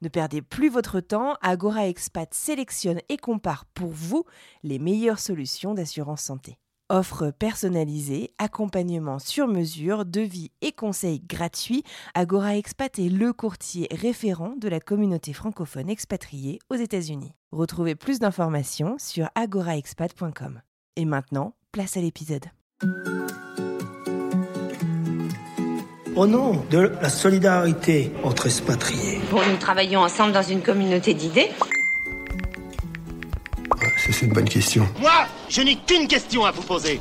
Ne perdez plus votre temps, Agora Expat sélectionne et compare pour vous les meilleures solutions d'assurance santé. Offre personnalisée, accompagnement sur mesure, devis et conseils gratuits, Agora Expat est le courtier référent de la communauté francophone expatriée aux États-Unis. Retrouvez plus d'informations sur agoraexpat.com. Et maintenant, place à l'épisode. Au nom de la solidarité entre expatriés. Bon, nous travaillons ensemble dans une communauté d'idées. Ouais, c'est une bonne question. Moi, je n'ai qu'une question à vous poser.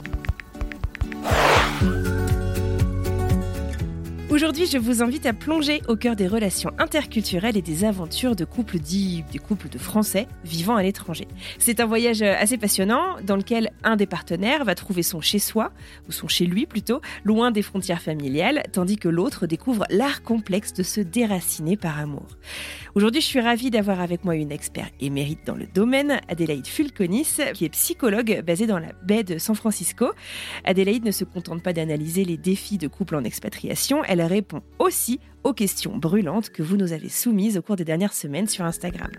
Aujourd'hui, je vous invite à plonger au cœur des relations interculturelles et des aventures de couples dits des couples de Français vivant à l'étranger. C'est un voyage assez passionnant dans lequel un des partenaires va trouver son chez-soi, ou son chez lui plutôt, loin des frontières familiales, tandis que l'autre découvre l'art complexe de se déraciner par amour. Aujourd'hui, je suis ravie d'avoir avec moi une experte émérite dans le domaine, Adélaïde Fulconis, qui est psychologue basée dans la baie de San Francisco. Adélaïde ne se contente pas d'analyser les défis de couple en expatriation, elle répond aussi aux questions brûlantes que vous nous avez soumises au cours des dernières semaines sur Instagram.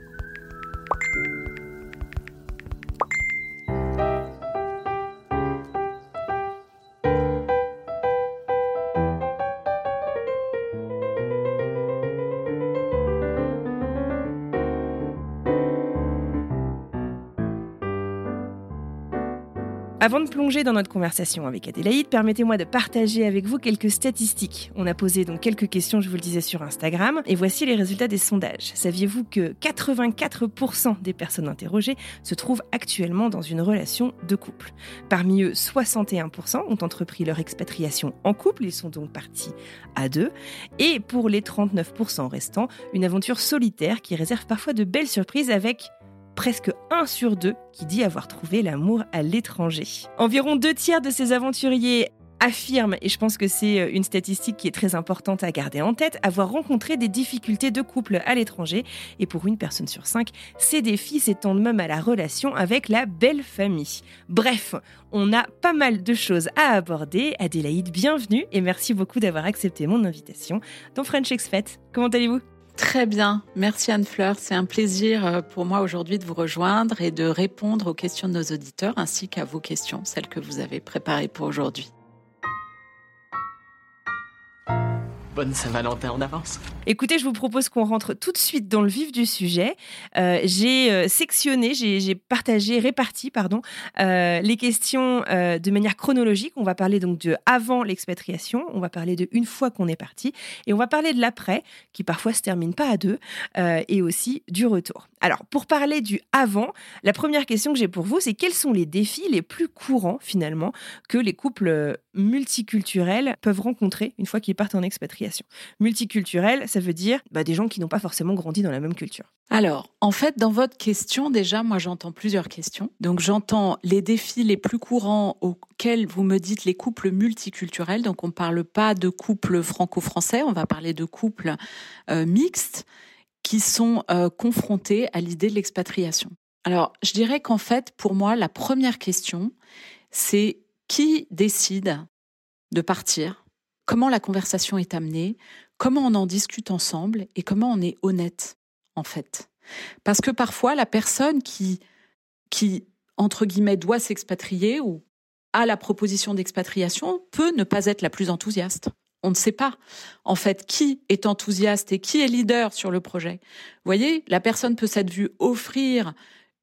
Avant de plonger dans notre conversation avec Adélaïde, permettez-moi de partager avec vous quelques statistiques. On a posé donc quelques questions, je vous le disais, sur Instagram, et voici les résultats des sondages. Saviez-vous que 84% des personnes interrogées se trouvent actuellement dans une relation de couple? Parmi eux, 61% ont entrepris leur expatriation en couple, ils sont donc partis à deux, et pour les 39% restants, une aventure solitaire qui réserve parfois de belles surprises avec presque un sur deux qui dit avoir trouvé l'amour à l'étranger. Environ deux tiers de ces aventuriers affirment, et je pense que c'est une statistique qui est très importante à garder en tête, avoir rencontré des difficultés de couple à l'étranger. Et pour une personne sur cinq, ces défis s'étendent même à la relation avec la belle famille. Bref, on a pas mal de choses à aborder. Adélaïde, bienvenue et merci beaucoup d'avoir accepté mon invitation dans French Expat. Comment allez-vous? Très bien, merci Anne-Fleur. C'est un plaisir euh, pour moi aujourd'hui de vous rejoindre et de répondre aux questions de nos auditeurs ainsi qu'à vos questions, celles que vous avez préparées pour aujourd'hui. Bonne Saint-Valentin en avance. Écoutez, je vous propose qu'on rentre tout de suite dans le vif du sujet. Euh, j'ai euh, sectionné, j'ai partagé, réparti, pardon, euh, les questions de manière chronologique. On va parler donc de avant l'expatriation, on va parler de une fois qu'on est parti, et on va parler de l'après, qui parfois se termine pas à deux, et aussi du retour. Alors, pour parler du avant, la première question que j'ai pour vous, c'est quels sont les défis les plus courants finalement que les couples multiculturels peuvent rencontrer une fois qu'ils partent en expatriation? Multiculturel, ça veut dire bah, des gens qui n'ont pas forcément grandi dans la même culture. Alors, en fait, dans votre question, déjà, moi, j'entends plusieurs questions. Donc, j'entends les défis les plus courants auxquels vous me dites les couples multiculturels. Donc, on ne parle pas de couples franco-français, on va parler de couples euh, mixtes qui sont euh, confrontés à l'idée de l'expatriation. Alors, je dirais qu'en fait, pour moi, la première question, c'est qui décide de partir Comment la conversation est amenée Comment on en discute ensemble Et comment on est honnête, en fait Parce que parfois, la personne qui, entre guillemets, doit s'expatrier ou a la proposition d'expatriation peut ne pas être la plus enthousiaste. On ne sait pas, en fait, qui est enthousiaste et qui est leader sur le projet. Vous voyez, la personne peut s'être vue offrir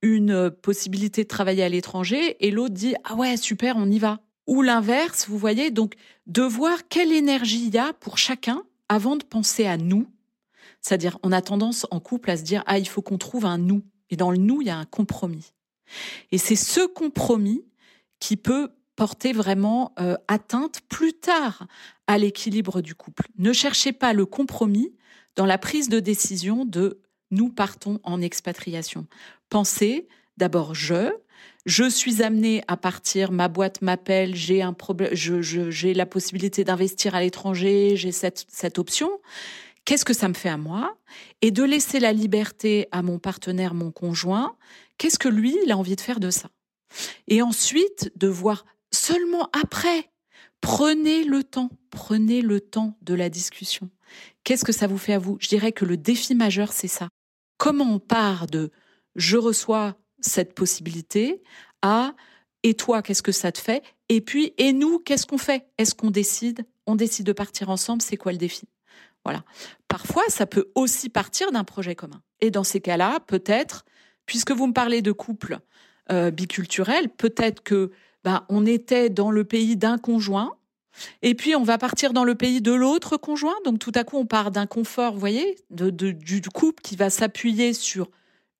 une possibilité de travailler à l'étranger et l'autre dit ah ouais super on y va ou l'inverse vous voyez donc de voir quelle énergie il y a pour chacun avant de penser à nous c'est-à-dire on a tendance en couple à se dire ah il faut qu'on trouve un nous et dans le nous il y a un compromis et c'est ce compromis qui peut porter vraiment euh, atteinte plus tard à l'équilibre du couple. Ne cherchez pas le compromis dans la prise de décision de nous partons en expatriation. Pensez d'abord je, je suis amenée à partir, ma boîte m'appelle, j'ai un problème, j'ai la possibilité d'investir à l'étranger, j'ai cette, cette option. Qu'est-ce que ça me fait à moi? Et de laisser la liberté à mon partenaire, mon conjoint, qu'est-ce que lui, il a envie de faire de ça? Et ensuite, de voir seulement après, prenez le temps, prenez le temps de la discussion. Qu'est-ce que ça vous fait à vous? Je dirais que le défi majeur, c'est ça. Comment on part de je reçois cette possibilité à et toi, qu'est-ce que ça te fait? Et puis, et nous, qu'est-ce qu'on fait? Est-ce qu'on décide? On décide de partir ensemble, c'est quoi le défi? Voilà. Parfois, ça peut aussi partir d'un projet commun. Et dans ces cas-là, peut-être, puisque vous me parlez de couple euh, biculturel, peut-être que ben, on était dans le pays d'un conjoint, et puis on va partir dans le pays de l'autre conjoint. Donc tout à coup, on part d'un confort, vous voyez, de, du couple qui va s'appuyer sur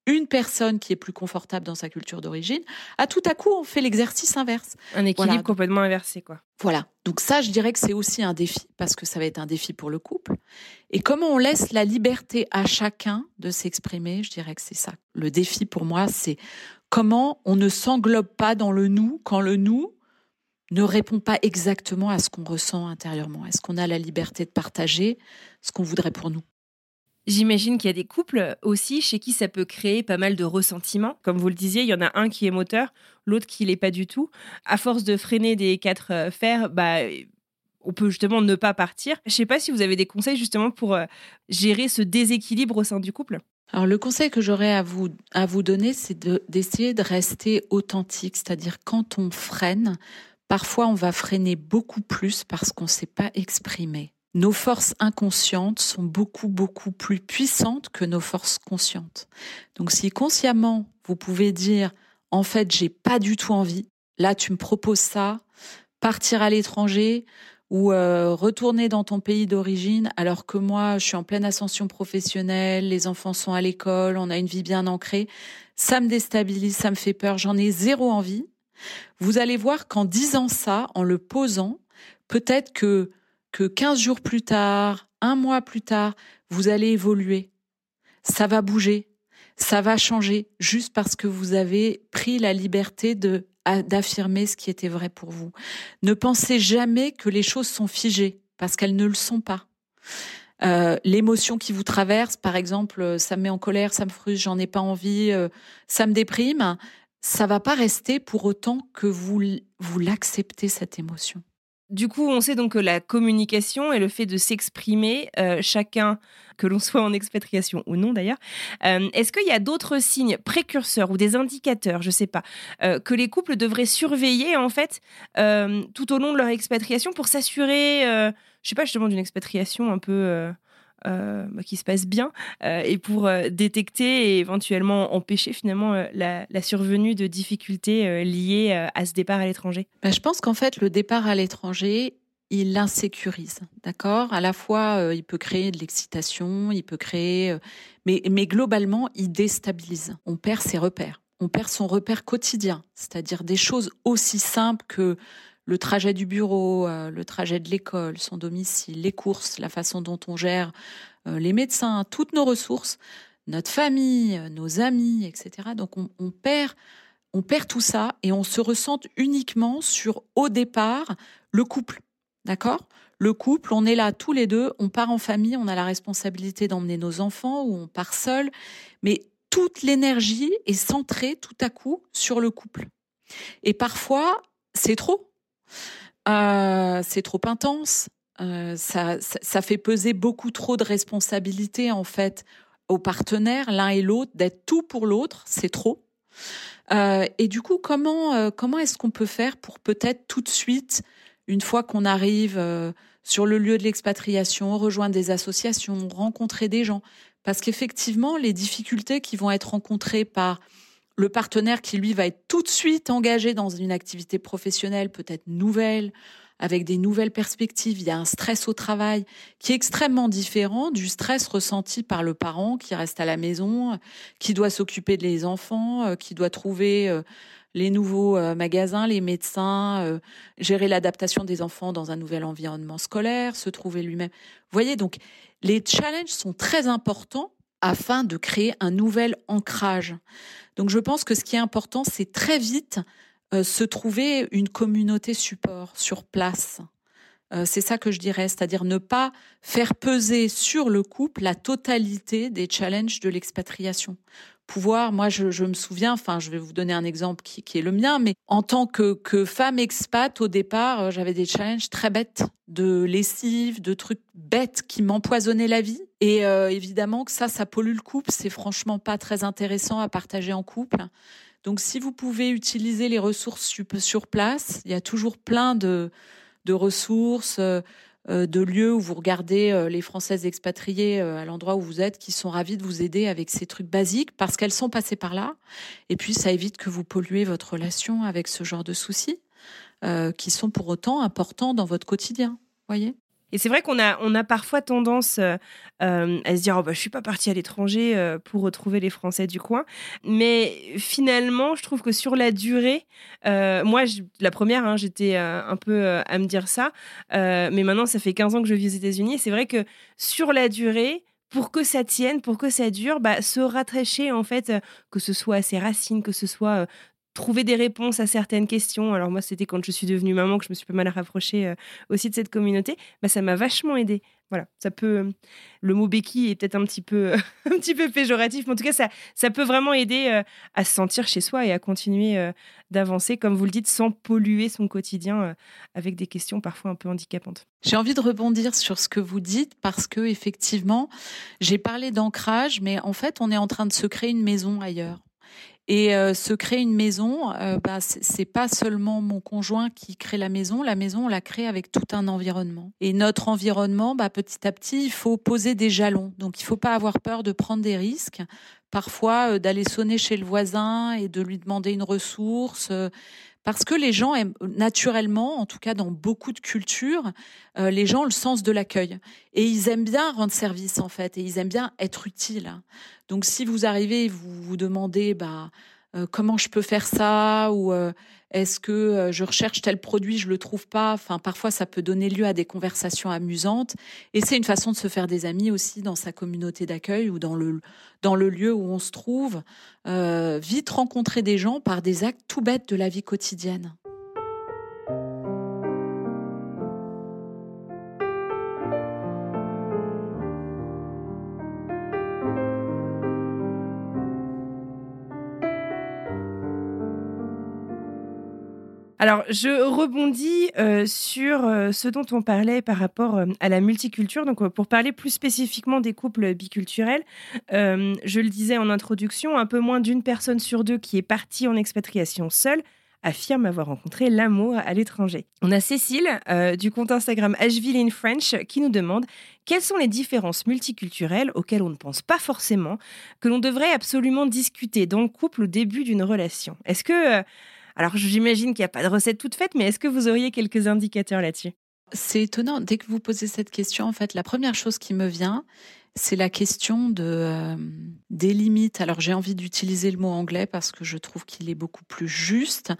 une personne qui est plus confortable dans sa culture d'origine, à tout à coup, on fait l'exercice inverse. Un équilibre complètement inversé, quoi. Voilà. Donc ça, je dirais que c'est aussi un défi, parce que ça va être un défi pour le couple. Et comment on laisse la liberté à chacun de s'exprimer, je dirais que c'est ça. Le défi pour moi, c'est comment on ne s'englobe pas dans le nous quand le nous ne répond pas exactement à ce qu'on ressent intérieurement. Est-ce qu'on a la liberté de partager ce qu'on voudrait pour nous? J'imagine qu'il y a des couples aussi chez qui ça peut créer pas mal de ressentiments. Comme vous le disiez, il y en a un qui est moteur, l'autre qui l'est pas du tout. À force de freiner des quatre euh, fers, bah, on peut justement ne pas partir. Je sais pas si vous avez des conseils justement pour euh, gérer ce déséquilibre au sein du couple. Alors le conseil que j'aurais à vous à vous donner, c'est d'essayer de rester authentique, c'est-à-dire quand on freine, parfois on va freiner beaucoup plus parce qu'on ne sait pas exprimer nos forces inconscientes sont beaucoup, beaucoup plus puissantes que nos forces conscientes. Donc si consciemment, vous pouvez dire, en fait, j'ai pas du tout envie, là, tu me proposes ça, partir à l'étranger ou euh, retourner dans ton pays d'origine, alors que moi, je suis en pleine ascension professionnelle, les enfants sont à l'école, on a une vie bien ancrée, ça me déstabilise, ça me fait peur, j'en ai zéro envie. Vous allez voir qu'en disant ça, en le posant, peut-être que que 15 jours plus tard, un mois plus tard, vous allez évoluer. Ça va bouger, ça va changer, juste parce que vous avez pris la liberté de d'affirmer ce qui était vrai pour vous. Ne pensez jamais que les choses sont figées, parce qu'elles ne le sont pas. Euh, l'émotion qui vous traverse, par exemple, ça me met en colère, ça me frustre, j'en ai pas envie, euh, ça me déprime, ça va pas rester pour autant que vous vous l'acceptez cette émotion. Du coup, on sait donc que la communication et le fait de s'exprimer, euh, chacun, que l'on soit en expatriation ou non d'ailleurs, euh, est-ce qu'il y a d'autres signes précurseurs ou des indicateurs, je ne sais pas, euh, que les couples devraient surveiller en fait tout au long de leur expatriation pour s'assurer, je ne sais pas, justement d'une expatriation un peu euh, bah, qui se passe bien euh, et pour euh, détecter et éventuellement empêcher finalement la, survenue de difficultés liées à ce départ à l'étranger. Bah, Je pense qu'en fait, le départ à l'étranger, il l'insécurise, d'accord? À la fois, il peut créer de l'excitation, il peut créer, mais, mais globalement, il déstabilise. On perd ses repères, on perd son repère quotidien, c'est-à-dire des choses aussi simples que le trajet du bureau, euh, le trajet de l'école, son domicile, les courses, la façon dont on gère euh, les médecins, toutes nos ressources, notre famille, euh, nos amis, etc. Donc on, perd, on perd tout ça et on se ressent uniquement sur au départ le couple, d'accord? Le couple, on est là tous les deux, on part en famille, on a la responsabilité d'emmener nos enfants ou on part seul, mais toute l'énergie est centrée tout à coup sur le couple. Et parfois, c'est trop. Euh, c'est trop intense. Euh, ça, ça, fait peser beaucoup trop de responsabilités en fait aux partenaires, l'un et l'autre, d'être tout pour l'autre, c'est trop. Euh, et du coup, comment comment est-ce qu'on peut faire pour peut-être tout de suite, une fois qu'on arrive sur le lieu de l'expatriation, rejoindre des associations, rencontrer des gens, parce qu'effectivement, les difficultés qui vont être rencontrées par le partenaire qui, lui, va être tout de suite engagé dans une activité professionnelle peut-être nouvelle, avec des nouvelles perspectives. Il y a un stress au travail qui est extrêmement différent du stress ressenti par le parent qui reste à la maison, qui doit s'occuper des enfants, euh, qui doit trouver euh, les nouveaux euh, magasins, les médecins, gérer l'adaptation des enfants dans un nouvel environnement scolaire, se trouver lui-même. Vous voyez, donc les challenges sont très importants afin de créer un nouvel ancrage. Donc je pense que ce qui est important, c'est très vite euh, se trouver une communauté support sur place. Euh, c'est ça que je dirais, c'est-à-dire ne pas faire peser sur le couple la totalité des challenges de l'expatriation. Pouvoir, moi je, me souviens, enfin je vais vous donner un exemple qui, est le mien, mais en tant que, que femme expat, au départ, euh, j'avais des challenges très bêtes, de lessive, de trucs bêtes qui m'empoisonnaient la vie. Et euh, évidemment que ça, ça pollue le couple, c'est franchement pas très intéressant à partager en couple. Donc si vous pouvez utiliser les ressources sur place, il y a toujours plein de de ressources, euh, de lieux où vous regardez euh, les Françaises expatriées à l'endroit où vous êtes, qui sont ravis de vous aider avec ces trucs basiques parce qu'elles sont passées par là. Et puis, ça évite que vous polluez votre relation avec ce genre de soucis qui sont pour autant importants dans votre quotidien. Voyez? Et c'est vrai qu'on a, on a parfois tendance euh, euh, à se dire oh bah, je suis pas partie à l'étranger euh, pour retrouver les Français du coin. Mais finalement, je trouve que sur la durée, moi, la première, hein, j'étais un peu à me dire ça. mais maintenant, ça fait 15 ans que je vis aux États-Unis. C'est vrai que sur la durée, pour que ça tienne, pour que ça dure, bah, se rattacher en fait, que ce soit à ses racines, que ce soit trouver des réponses à certaines questions. Alors moi, c'était quand je suis devenue maman que je me suis pas mal rapprochée euh, aussi de cette communauté. Bah, ça m'a vachement aidée. Voilà, ça peut. Le mot béquille est peut-être un petit peu, un petit peu péjoratif, mais en tout cas, ça, ça peut vraiment aider euh, à se sentir chez soi et à continuer euh, d'avancer, comme vous le dites, sans polluer son quotidien avec des questions parfois un peu handicapantes. J'ai envie de rebondir sur ce que vous dites parce que effectivement, j'ai parlé d'ancrage, mais en fait, on est en train de se créer une maison ailleurs. Et euh, se créer une maison, euh, bah, c'est pas seulement mon conjoint qui crée la maison. La maison, on la crée avec tout un environnement. Et notre environnement, bah, petit à petit, il faut poser des jalons. Donc, il faut pas avoir peur de prendre des risques. Parfois, euh, d'aller sonner chez le voisin et de lui demander une ressource. Parce que les gens aiment naturellement, en tout cas dans beaucoup de cultures, euh, les gens ont le sens de l'accueil. Et ils aiment bien rendre service, en fait, et ils aiment bien être utiles. Donc si vous arrivez vous vous demandez, bah, euh, comment je peux faire ça ou euh, est-ce que euh, je recherche tel produit, je le trouve pas? Enfin, parfois ça peut donner lieu à des conversations amusantes et c'est une façon de se faire des amis aussi dans sa communauté d'accueil ou dans le dans le lieu où on se trouve. vite rencontrer des gens par des actes tout bêtes de la vie quotidienne. Alors, je rebondis euh, sur euh, ce dont on parlait par rapport euh, à la multiculture. Donc, pour parler plus spécifiquement des couples biculturels, je le disais en introduction, un peu moins d'une personne sur deux qui est partie en expatriation seule affirme avoir rencontré l'amour à l'étranger. On a Cécile du compte Instagram Asheville in French qui nous demande quelles sont les différences multiculturelles auxquelles on ne pense pas forcément, que l'on devrait absolument discuter dans le couple au début d'une relation? Est-ce que alors j'imagine qu'il n'y a pas de recette toute faite, mais est-ce que vous auriez quelques indicateurs là-dessus? C'est étonnant. Dès que vous posez cette question, en fait, la première chose qui me vient, c'est la question euh, des limites. Alors j'ai envie d'utiliser le mot anglais parce que je trouve qu'il est beaucoup plus juste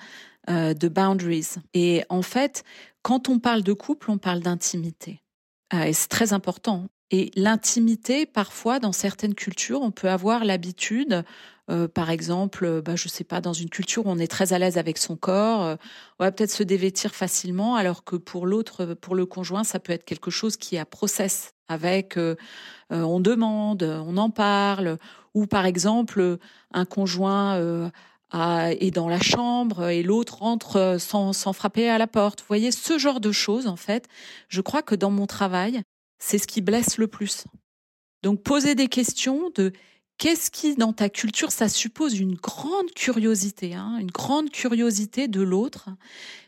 euh, de boundaries. Et en fait, quand on parle de couple, on parle d'intimité. Euh, et c'est très important. Et l'intimité, parfois, dans certaines cultures, on peut avoir l'habitude euh, par exemple, euh, bah, je sais pas, dans une culture où on est très à l'aise avec son corps, euh, on va peut-être se dévêtir facilement, alors que pour l'autre, pour le conjoint, ça peut être quelque chose qui a process avec, on demande, on en parle, ou par exemple, un conjoint est dans la chambre et l'autre rentre sans, sans frapper à la porte. Vous voyez, ce genre de choses, en fait, je crois que dans mon travail, c'est ce qui blesse le plus. Donc, poser des questions de Qu'est-ce qui, dans ta culture, ça suppose une grande curiosité, hein, une grande curiosité de l'autre,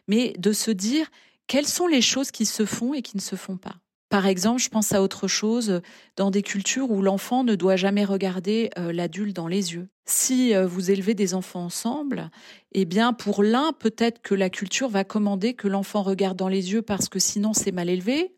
mais de se dire quelles sont les choses qui se font et qui ne se font pas. Par exemple, je pense à autre chose dans des cultures où l'enfant ne doit jamais regarder euh, l'adulte dans les yeux. Si euh, vous élevez des enfants ensemble, eh bien pour l'un, peut-être que la culture va commander que l'enfant regarde dans les yeux parce que sinon c'est mal élevé.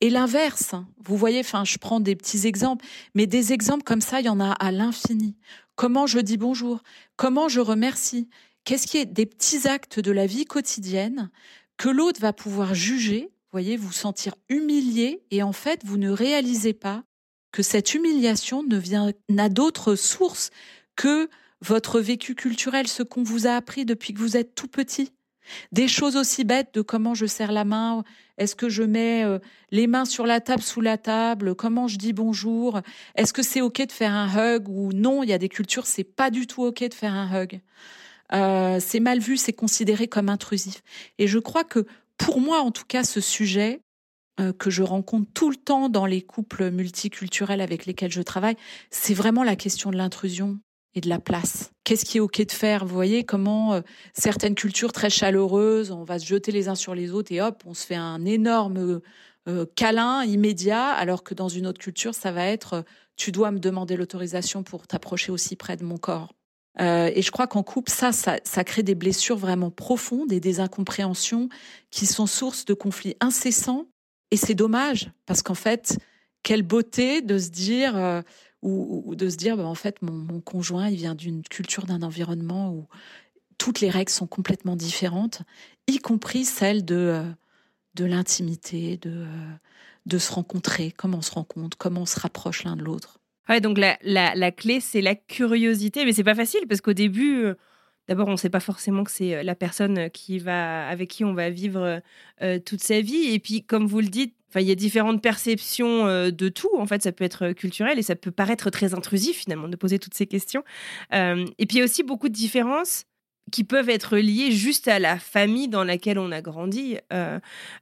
Et l'inverse, vous voyez, enfin je prends des petits exemples, mais des exemples comme ça, il y en a à l'infini. Comment je dis bonjour, comment je remercie, qu'est-ce qui est des petits actes de la vie quotidienne que l'autre va pouvoir juger voyez, vous sentir humilié et en fait, vous ne réalisez pas que cette humiliation ne vient n'a d'autre source que votre vécu culturel, ce qu'on vous a appris depuis que vous êtes tout petit. Des choses aussi bêtes de comment je serre la main, est-ce que je mets euh, les mains sur la table, sous la table, comment je dis bonjour, est-ce que c'est ok de faire un hug ou non, il y a des cultures, c'est pas du tout ok de faire un hug. Euh, c'est mal vu, c'est considéré comme intrusif. Et je crois que pour moi, en tout cas, ce sujet euh, que je rencontre tout le temps dans les couples multiculturels avec lesquels je travaille, c'est vraiment la question de l'intrusion et de la place. Qu'est-ce qui est OK de faire? Vous voyez comment euh, certaines cultures très chaleureuses, on va se jeter les uns sur les autres et hop, on se fait un énorme euh, câlin immédiat, alors que dans une autre culture, ça va être tu dois me demander l'autorisation pour t'approcher aussi près de mon corps. Et je crois qu'en couple, ça, ça, crée des blessures vraiment profondes et des incompréhensions qui sont source de conflits incessants. Et c'est dommage parce qu'en fait, quelle beauté de se dire ou, de se dire, bah, en fait, mon, conjoint, il vient d'une culture, d'un environnement où toutes les règles sont complètement différentes, y compris celles de, euh, de l'intimité, de, euh, de se rencontrer, comment on se rencontre, comment on se rapproche l'un de l'autre. Ouais, donc la, la, la clé, c'est la curiosité, mais c'est pas facile parce qu'au début, euh, d'abord, on ne sait pas forcément que c'est la personne qui va, avec qui on va vivre toute sa vie. Et puis, comme vous le dites, il y a différentes perceptions euh, de tout. En fait, ça peut être euh, culturel et ça peut paraître très intrusif finalement de poser toutes ces questions. Euh, et puis il y a aussi beaucoup de différences qui peuvent être liées juste à la famille dans laquelle on a grandi.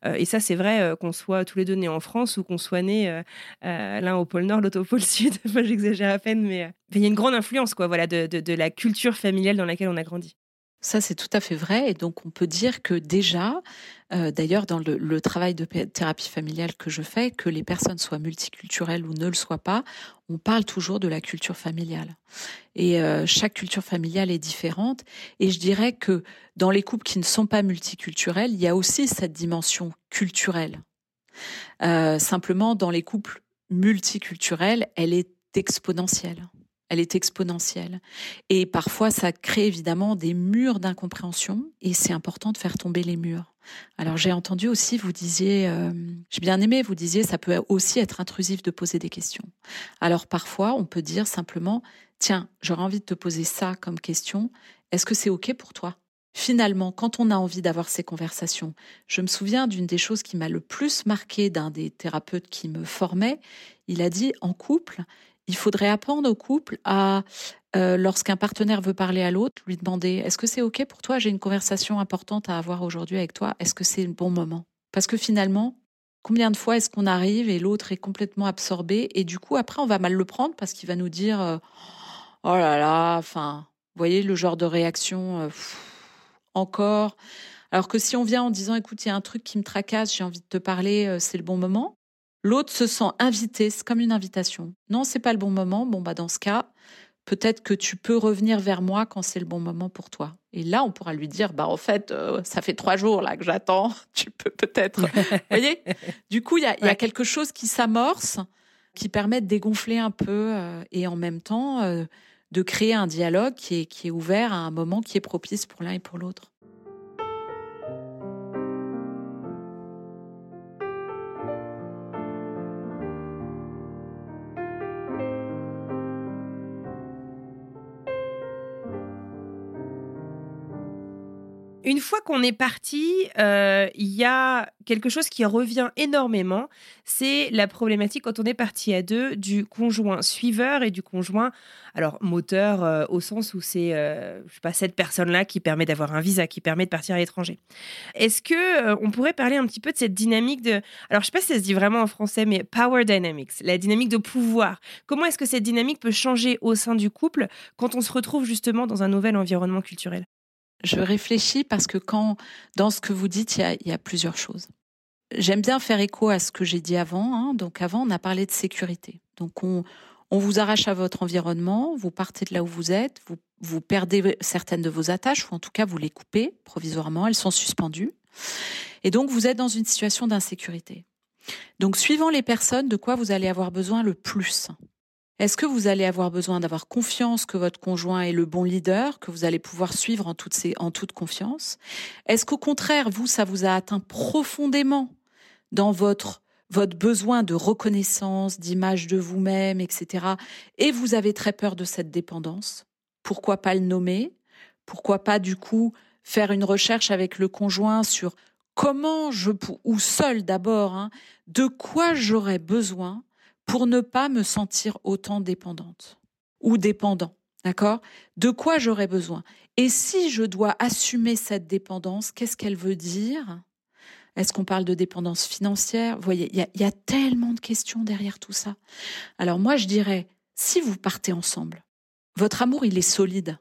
et ça, c'est vrai qu'on soit tous les deux nés en France ou qu'on soit nés l'un au pôle Nord, l'autre au pôle Sud. enfin, j'exagère à peine, mais il y a une grande influence quoi, voilà, de, de la culture familiale dans laquelle on a grandi. Ça, c'est tout à fait vrai. Et donc, on peut dire que déjà, euh, d'ailleurs, dans le, travail de thérapie familiale que je fais, que les personnes soient multiculturelles ou ne le soient pas, on parle toujours de la culture familiale. Et euh, chaque culture familiale est différente. Et je dirais que dans les couples qui ne sont pas multiculturels, il y a aussi cette dimension culturelle. Euh, simplement, dans les couples multiculturels, elle est exponentielle elle est exponentielle. Et parfois, ça crée évidemment des murs d'incompréhension et c'est important de faire tomber les murs. Alors j'ai entendu aussi, vous disiez, euh, j'ai bien aimé, vous disiez, ça peut aussi être intrusif de poser des questions. Alors parfois, on peut dire simplement, tiens, j'aurais envie de te poser ça comme question, est-ce que c'est OK pour toi? Finalement, quand on a envie d'avoir ces conversations, je me souviens d'une des choses qui m'a le plus marqué d'un des thérapeutes qui me formait. Il a dit, en couple, il faudrait apprendre au couple à, euh, lorsqu'un partenaire veut parler à l'autre, lui demander est-ce que c'est OK pour toi? J'ai une conversation importante à avoir aujourd'hui avec toi. Est-ce que c'est le bon moment? Parce que finalement, combien de fois est-ce qu'on arrive et l'autre est complètement absorbé et du coup, après, on va mal le prendre parce qu'il va nous dire euh, oh là là, enfin, vous voyez le genre de réaction euh, encore. Alors que si on vient en disant écoute, il y a un truc qui me tracasse, j'ai envie de te parler, c'est le bon moment. L'autre se sent invité, c'est comme une invitation. Non, c'est pas le bon moment. Bon, bah, dans ce cas, peut-être que tu peux revenir vers moi quand c'est le bon moment pour toi. Et là, on pourra lui dire, bah, en fait, euh, ça fait trois jours, là, que j'attends. Tu peux peut-être, voyez? Du coup, il y a, quelque chose qui s'amorce, qui permet de dégonfler un peu, euh, et en même temps, euh, de créer un dialogue qui est ouvert à un moment qui est propice pour l'un et pour l'autre. Une fois qu'on est parti, euh, il y a quelque chose qui revient énormément, c'est la problématique quand on est parti à deux du conjoint suiveur et du conjoint, alors moteur euh, au sens où c'est, euh, sais pas, cette personne-là qui permet d'avoir un visa, qui permet de partir à l'étranger. Est-ce que on pourrait parler un petit peu de cette dynamique de, alors je sais pas si ça se dit vraiment en français, mais power dynamics, la dynamique de pouvoir. Comment est-ce que cette dynamique peut changer au sein du couple quand on se retrouve justement dans un nouvel environnement culturel? Je réfléchis parce que quand, dans ce que vous dites, il y a, plusieurs choses. J'aime bien faire écho à ce que j'ai dit avant. Hein. Donc avant, on a parlé de sécurité. Donc on, on vous arrache à votre environnement, vous partez de là où vous êtes, vous, vous perdez certaines de vos attaches, ou en tout cas vous les coupez provisoirement, elles sont suspendues. Et donc vous êtes dans une situation d'insécurité. Donc suivant les personnes, de quoi vous allez avoir besoin le plus? Est-ce que vous allez avoir besoin d'avoir confiance que votre conjoint est le bon leader, que vous allez pouvoir suivre en toute, confiance? Est-ce qu'au contraire, vous, ça vous a atteint profondément dans votre votre besoin de reconnaissance, d'image de vous-même, etc. Et vous avez très peur de cette dépendance? Pourquoi pas le nommer? Pourquoi pas du coup faire une recherche avec le conjoint sur comment je ou seul d'abord, hein, de quoi j'aurais besoin pour ne pas me sentir autant dépendante ou dépendant. D'accord? De quoi j'aurais besoin? Et si je dois assumer cette dépendance, qu'est-ce qu'elle veut dire? Est-ce qu'on parle de dépendance financière? Vous voyez, il y a, tellement de questions derrière tout ça. Alors moi, je dirais, si vous partez ensemble, votre amour, il est solide.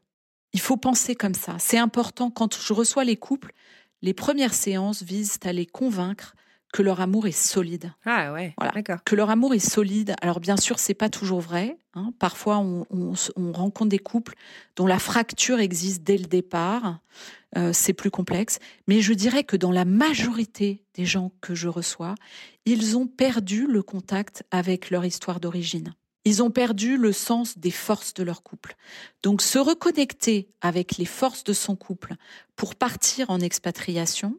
Il faut penser comme ça. C'est important quand je reçois les couples, les premières séances visent à les convaincre que leur amour est solide. Ah ouais, voilà. d'accord. Que leur amour est solide. Alors bien sûr, c'est pas toujours vrai. Hein. Parfois, on, rencontre des couples dont la fracture existe dès le départ. Euh, c'est plus complexe. Mais je dirais que dans la majorité des gens que je reçois, ils ont perdu le contact avec leur histoire d'origine. Ils ont perdu le sens des forces de leur couple. Donc se reconnecter avec les forces de son couple pour partir en expatriation,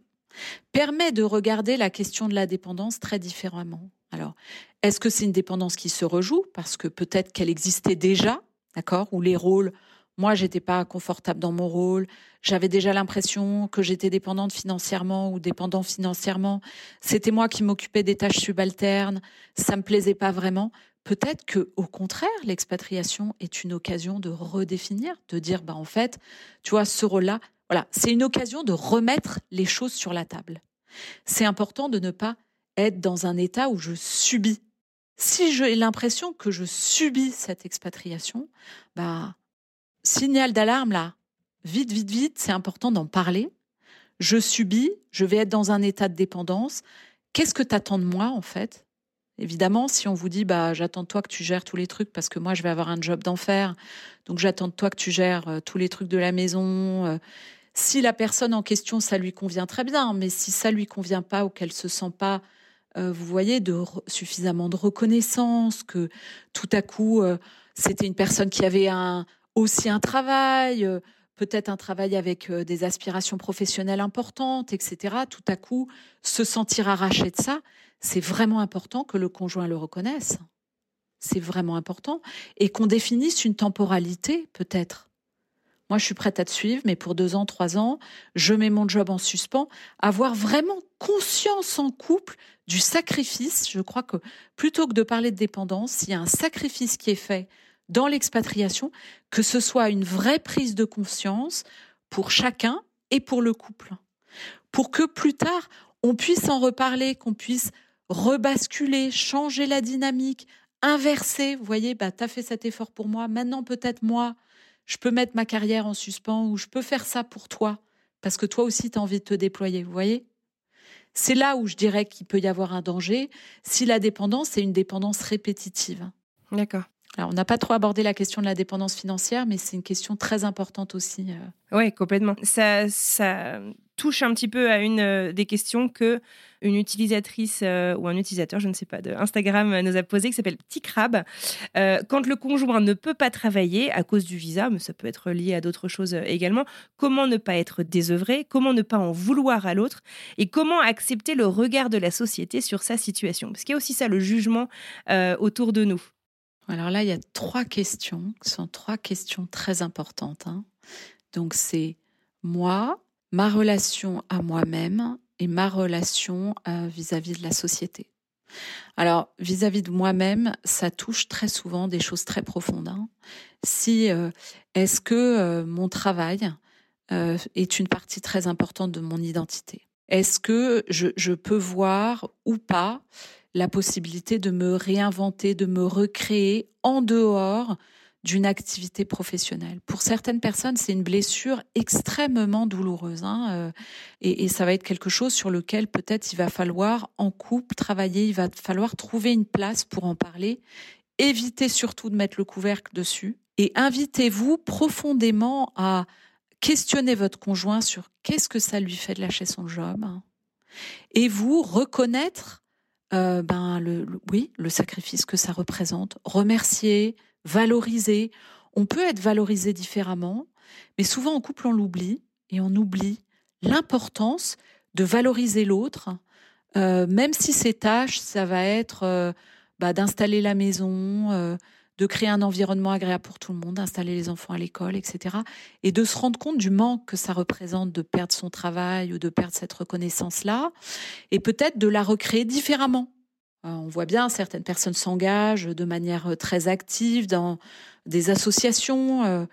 permet de regarder la question de la dépendance très différemment. Alors, est-ce que c'est une dépendance qui se rejoue parce que peut-être qu'elle existait déjà, d'accord, ou les rôles moi, j'étais pas confortable dans mon rôle. J'avais déjà l'impression que j'étais dépendante financièrement ou dépendant financièrement. C'était moi qui m'occupais des tâches subalternes. Ça me plaisait pas vraiment. Peut-être que, au contraire, l'expatriation est une occasion de redéfinir, de dire, bah, en fait, tu vois, ce rôle-là, voilà, c'est une occasion de remettre les choses sur la table. C'est important de ne pas être dans un état où je subis. Si j'ai l'impression que je subis cette expatriation, bah, signal d'alarme là, vite, vite, vite, c'est important d'en parler. Je subis, je vais être dans un état de dépendance. Qu'est-ce que tu attends de moi en fait? Évidemment, si on vous dit bah j'attends de toi que tu gères tous les trucs parce que moi je vais avoir un job d'enfer, donc j'attends de toi que tu gères euh, tous les trucs de la maison, euh, si la personne en question, ça lui convient très bien, mais si ça lui convient pas ou qu'elle se sent pas, euh, vous voyez, de suffisamment de reconnaissance, que tout à coup euh, c'était une personne qui avait un aussi un travail, euh, peut-être un travail avec des aspirations professionnelles importantes, etc. Tout à coup, se sentir arraché de ça, c'est vraiment important que le conjoint le reconnaisse. C'est vraiment important et qu'on définisse une temporalité, peut-être. Moi, je suis prête à te suivre, mais pour deux ans, trois ans, je mets mon job en suspens. Avoir vraiment conscience en couple du sacrifice. Je crois que plutôt que de parler de dépendance, il y a un sacrifice qui est fait dans l'expatriation, que ce soit une vraie prise de conscience pour chacun et pour le couple. Pour que plus tard, on puisse en reparler, qu'on puisse rebasculer, changer la dynamique, inverser. Vous voyez, bah, tu as fait cet effort pour moi, maintenant peut-être moi, je peux mettre ma carrière en suspens ou je peux faire ça pour toi parce que toi aussi tu as envie de te déployer, vous voyez? C'est là où je dirais qu'il peut y avoir un danger si la dépendance est une dépendance répétitive. D'accord. Alors, on n'a pas trop abordé la question de la dépendance financière, mais c'est une question très importante aussi. Euh. Oui, complètement. Ça, ça touche un petit peu à une euh, des questions que une utilisatrice euh, ou un utilisateur, je ne sais pas, de Instagram nous a posé, qui s'appelle Petit Crabe. quand le conjoint ne peut pas travailler à cause du visa, mais ça peut être lié à d'autres choses également, comment ne pas être désœuvré Comment ne pas en vouloir à l'autre Et comment accepter le regard de la société sur sa situation? Parce qu'il y a aussi ça, le jugement autour de nous. Alors là, il y a trois questions, qui sont trois questions très importantes. Hein. Donc c'est moi, ma relation à moi-même et ma relation euh, vis-à-vis de la société. Alors vis-à-vis de moi-même, ça touche très souvent des choses très profondes. Hein. Si euh, est-ce que euh, mon travail est une partie très importante de mon identité? Est-ce que je, je peux voir ou pas la possibilité de me réinventer, de me recréer en dehors d'une activité professionnelle. Pour certaines personnes, c'est une blessure extrêmement douloureuse. Hein, euh, et, ça va être quelque chose sur lequel peut-être il va falloir en couple travailler, il va falloir trouver une place pour en parler. Évitez surtout de mettre le couvercle dessus et invitez-vous profondément à questionner votre conjoint sur qu'est-ce que ça lui fait de lâcher son job et vous reconnaître euh, ben oui, le sacrifice que ça représente, remercier, valoriser. On peut être valorisé différemment, mais souvent en couple on l'oublie et on oublie l'importance de valoriser l'autre même si ces tâches, ça va être bah, d'installer la maison, de créer un environnement agréable pour tout le monde, d'installer les enfants à l'école, etc. Et de se rendre compte du manque que ça représente de perdre son travail ou de perdre cette reconnaissance-là, et peut-être de la recréer différemment. Euh, on voit bien certaines personnes s'engagent de manière euh, très active dans des associations, euh,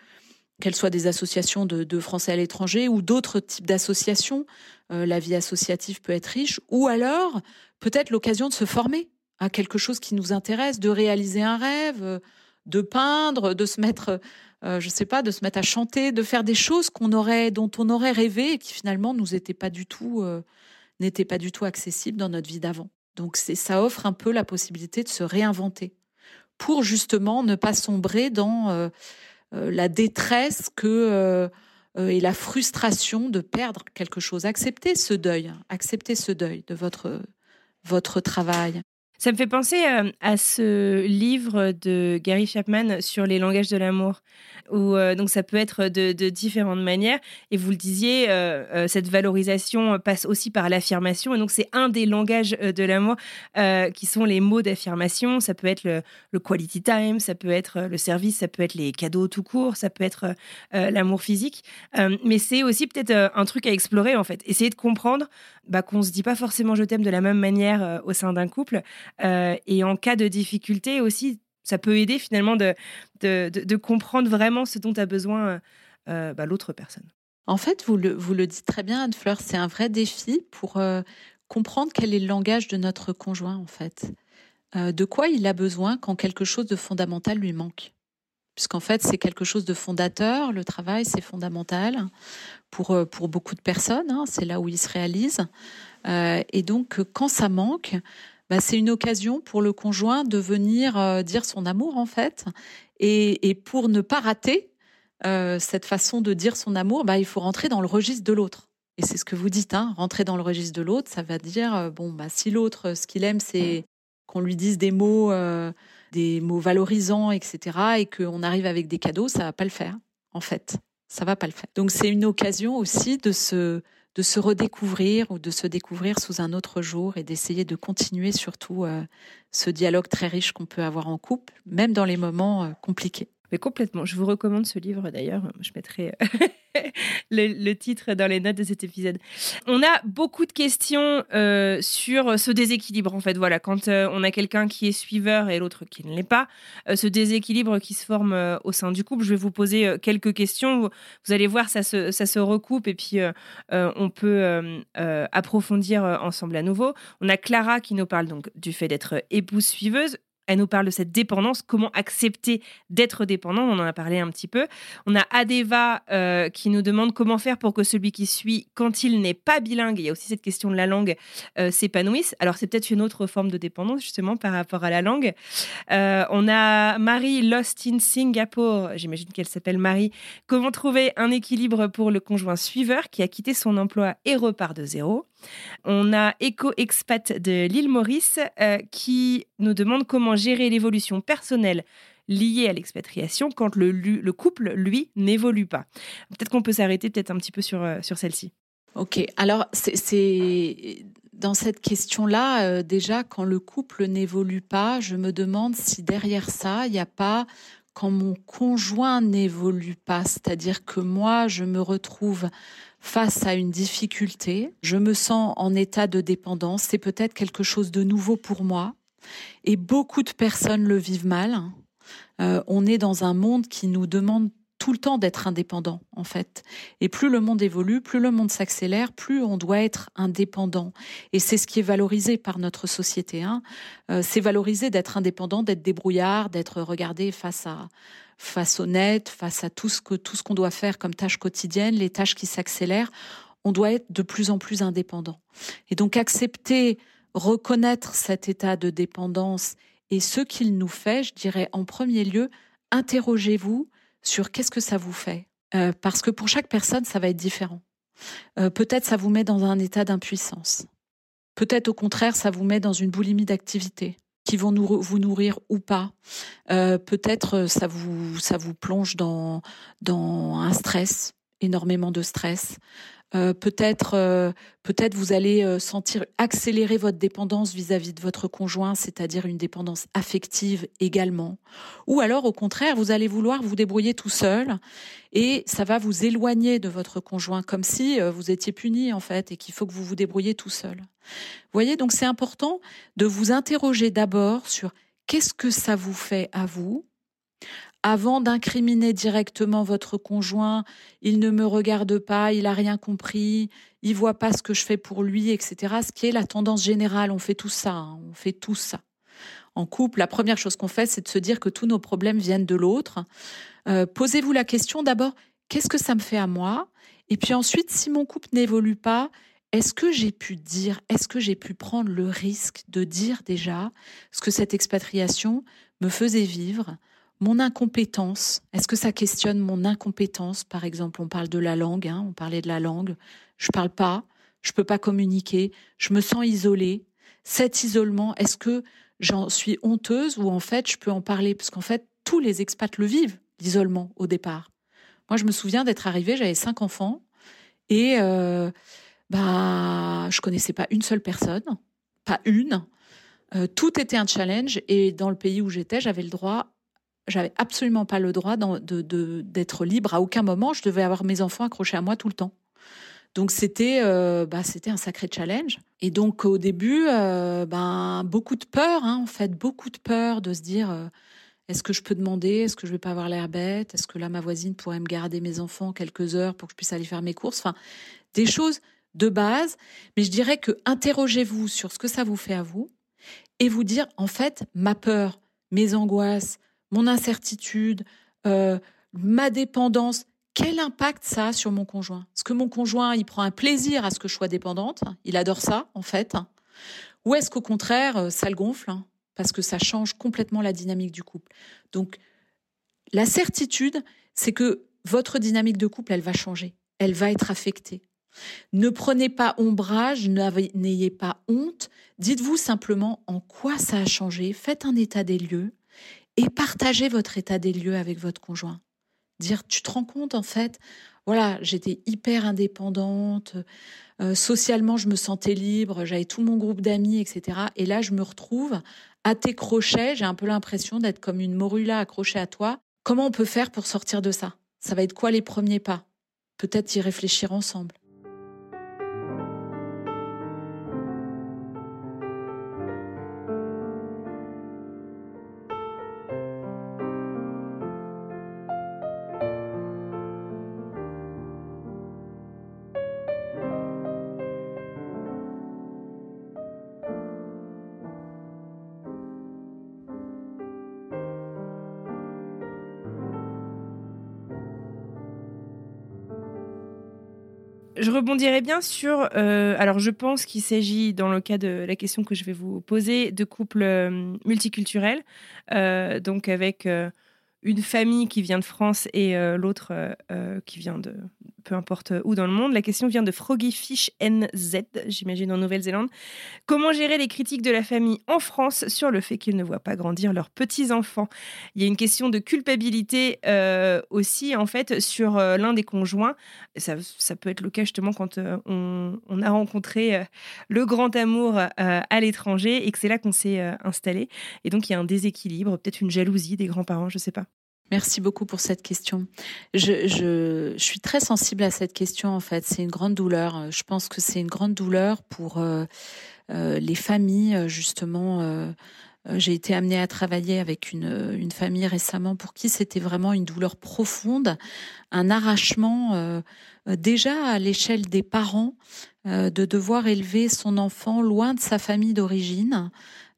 qu'elles soient des associations de, Français à l'étranger ou d'autres types d'associations. la vie associative peut être riche, ou alors peut-être l'occasion de se former à quelque chose qui nous intéresse, de réaliser un rêve, de peindre, de se mettre, euh, je sais pas, de se mettre à chanter, de faire des choses qu'on aurait, dont on aurait rêvé et qui finalement nous pas du tout, n'étaient pas du tout accessibles dans notre vie d'avant. Donc ça offre un peu la possibilité de se réinventer pour justement ne pas sombrer dans euh, la détresse que et la frustration de perdre quelque chose. Acceptez ce deuil, acceptez ce deuil de votre travail. Ça me fait penser euh, à ce livre de Gary Chapman sur les langages de l'amour, où euh, donc ça peut être de, différentes manières. Et vous le disiez, euh, cette valorisation passe aussi par l'affirmation. Et donc c'est un des langages de l'amour qui sont les mots d'affirmation. Ça peut être le, quality time, ça peut être le service, ça peut être les cadeaux tout court, ça peut être l'amour physique. mais c'est aussi peut-être un truc à explorer en fait. Essayer de comprendre bah, qu'on se dit pas forcément je t'aime de la même manière au sein d'un couple. Euh, et en cas de difficulté aussi, ça peut aider finalement de, de, comprendre vraiment ce dont a besoin euh, bah, l'autre personne. En fait, vous le, vous le dites très bien, Anne-Fleur, c'est un vrai défi pour euh, comprendre quel est le langage de notre conjoint, en fait. de quoi il a besoin quand quelque chose de fondamental lui manque? Puisqu'en fait, c'est quelque chose de fondateur, le travail, c'est fondamental pour, pour beaucoup de personnes, hein, c'est là où il se réalise. et donc, quand ça manque, bah, c'est une occasion pour le conjoint de venir euh, dire son amour en fait. Et, et pour ne pas rater euh, cette façon de dire son amour, bah, il faut rentrer dans le registre de l'autre. Et c'est ce que vous dites, hein, rentrer dans le registre de l'autre, ça va dire euh, bon bah si l'autre ce qu'il aime c'est qu'on lui dise des mots, euh, des mots valorisants, etc. et qu'on arrive avec des cadeaux, ça va pas le faire en fait, ça va pas le faire. Donc c'est une occasion aussi de se de se redécouvrir ou de se découvrir sous un autre jour et d'essayer de continuer surtout euh, ce dialogue très riche qu'on peut avoir en couple, même dans les moments euh, compliqués. Mais complètement. Je vous recommande ce livre d'ailleurs. Je mettrai le, titre dans les notes de cet épisode. On a beaucoup de questions euh, sur ce déséquilibre, en fait. Voilà, quand euh, on a quelqu'un qui est suiveur et l'autre qui ne l'est pas, euh, ce déséquilibre qui se forme au sein du couple. Je vais vous poser quelques questions. Vous, allez voir, ça se, ça se recoupe et puis on peut approfondir ensemble à nouveau. On a Clara qui nous parle donc du fait d'être épouse suiveuse. Elle nous parle de cette dépendance, comment accepter d'être dépendant. On en a parlé un petit peu. On a Adeva euh, qui nous demande comment faire pour que celui qui suit, quand il n'est pas bilingue, il y a aussi cette question de la langue, euh, s'épanouisse. Alors c'est peut-être une autre forme de dépendance justement par rapport à la langue. Euh, on a Marie Lost in Singapore. J'imagine qu'elle s'appelle Marie. Comment trouver un équilibre pour le conjoint suiveur qui a quitté son emploi et repart de zéro? On a Eco Expat de l'île Maurice euh, qui nous demande comment gérer l'évolution personnelle liée à l'expatriation quand le, couple, lui, n'évolue pas. Peut-être qu'on peut, s'arrêter peut-être un petit peu sur, euh, sur celle-ci. Ok, alors c'est dans cette question-là, euh, déjà, quand le couple n'évolue pas, je me demande si derrière ça, il n'y a pas quand mon conjoint n'évolue pas, c'est-à-dire que moi, je me retrouve face à une difficulté, je me sens en état de dépendance, c'est peut-être quelque chose de nouveau pour moi, et beaucoup de personnes le vivent mal. Euh, on est dans un monde qui nous demande tout le temps d'être indépendant, en fait. Et plus le monde évolue, plus le monde s'accélère, plus on doit être indépendant. Et c'est ce qui est valorisé par notre société. Hein. Euh, c'est valorisé d'être indépendant, d'être débrouillard, d'être regardé face à face au net, face à tout ce que tout ce qu'on doit faire comme tâches quotidiennes, les tâches qui s'accélèrent, on doit être de plus en plus indépendant. Et donc accepter, reconnaître cet état de dépendance et ce qu'il nous fait, je dirais en premier lieu, interrogez-vous sur qu'est-ce que ça vous fait. Euh, parce que pour chaque personne, ça va être différent. Euh, peut-être ça vous met dans un état d'impuissance. Peut-être au contraire, ça vous met dans une boulimie d'activité qui vont vous nourrir ou pas. Euh, peut-être euh, ça vous ça vous plonge dans un stress énormément de stress. Euh, peut-être, euh, peut-être vous allez euh, sentir accélérer votre dépendance vis-à-vis de votre conjoint, c'est-à-dire une dépendance affective également. Ou alors, au contraire, vous allez vouloir vous débrouiller tout seul et ça va vous éloigner de votre conjoint, comme si vous étiez puni en fait et qu'il faut que vous vous débrouillez tout seul. Vous voyez, donc c'est important de vous interroger d'abord sur qu'est-ce que ça vous fait à vous avant d'incriminer directement votre conjoint, il ne me regarde pas, il a rien compris, il voit pas ce que je fais pour lui, etc. Ce qui est la tendance générale, on fait tout ça, hein, on fait tout ça. En couple, la première chose qu'on fait, c'est de se dire que tous nos problèmes viennent de l'autre. Euh, posez-vous la question d'abord, qu'est-ce que ça me fait à moi? Et puis ensuite, si mon couple n'évolue pas, est-ce que j'ai pu dire, est-ce que j'ai pu prendre le risque de dire déjà ce que cette expatriation me faisait vivre? Mon incompétence, est-ce que ça questionne mon incompétence? Par exemple, on parle de la langue, hein, on parlait de la langue. Je parle pas, je peux pas communiquer, je me sens isolée. Cet isolement, est-ce que j'en suis honteuse ou en fait je peux en parler? Parce qu'en fait, tous les expats le vivent, l'isolement au départ. Moi, je me souviens d'être arrivée, j'avais cinq enfants et euh, bah, je connaissais pas une seule personne, pas une. Euh, tout était un challenge et dans le pays où j'étais, j'avais le droit j'avais absolument pas le droit d'être libre à aucun moment. Je devais avoir mes enfants accrochés à moi tout le temps. Donc c'était euh, bah, un sacré challenge. Et donc au début, euh, ben beaucoup de peur, hein, en fait, beaucoup de peur de se dire euh, est-ce que je peux demander, est-ce que je vais pas avoir l'air bête, est-ce que là ma voisine pourrait me garder mes enfants quelques heures pour que je puisse aller faire mes courses? Enfin, des choses de base. Mais je dirais que interrogez-vous sur ce que ça vous fait à vous et vous dire en fait ma peur, mes angoisses, mon incertitude, euh, ma dépendance, quel impact ça a sur mon conjoint? Est-ce que mon conjoint, il prend un plaisir à ce que je sois dépendante? Il adore ça, en fait. Ou est-ce qu'au contraire, euh, ça le gonfle hein, Parce que ça change complètement la dynamique du couple? Donc, la certitude, c'est que votre dynamique de couple, elle va changer. Elle va être affectée. Ne prenez pas ombrage, n'ayez pas honte. Dites-vous simplement en quoi ça a changé. Faites un état des lieux et partagez votre état des lieux avec votre conjoint. Dire, tu te rends compte en fait, voilà, j'étais hyper indépendante, euh, socialement je me sentais libre, j'avais tout mon groupe d'amis, etc. Et là je me retrouve à tes crochets, j'ai un peu l'impression d'être comme une morula accrochée à toi. Comment on peut faire pour sortir de ça? Ça va être quoi les premiers pas? Peut-être y réfléchir ensemble. Je rebondirais bien sur. Euh, alors, je pense qu'il s'agit, dans le cas de la question que je vais vous poser, de couples euh, multiculturels, euh, donc avec une famille qui vient de France et l'autre qui vient de peu importe où dans le monde. La question vient de Froggyfish NZ, j'imagine en Nouvelle-Zélande. Comment gérer les critiques de la famille en France sur le fait qu'ils ne voient pas grandir leurs petits-enfants? Il y a une question de culpabilité euh, aussi, en fait, sur euh, l'un des conjoints. Ça, ça, peut être le cas justement quand euh, on, on, a rencontré le grand amour à l'étranger et que c'est là qu'on s'est installé. Et donc, il y a un déséquilibre, peut-être une jalousie des grands-parents, je ne sais pas. Merci beaucoup pour cette question. Je, suis très sensible à cette question en fait. C'est une grande douleur. Je pense que c'est une grande douleur pour euh, euh, les familles justement. Euh, j'ai été amenée à travailler avec une, une famille récemment pour qui c'était vraiment une douleur profonde, un arrachement déjà à l'échelle des parents de devoir élever son enfant loin de sa famille d'origine.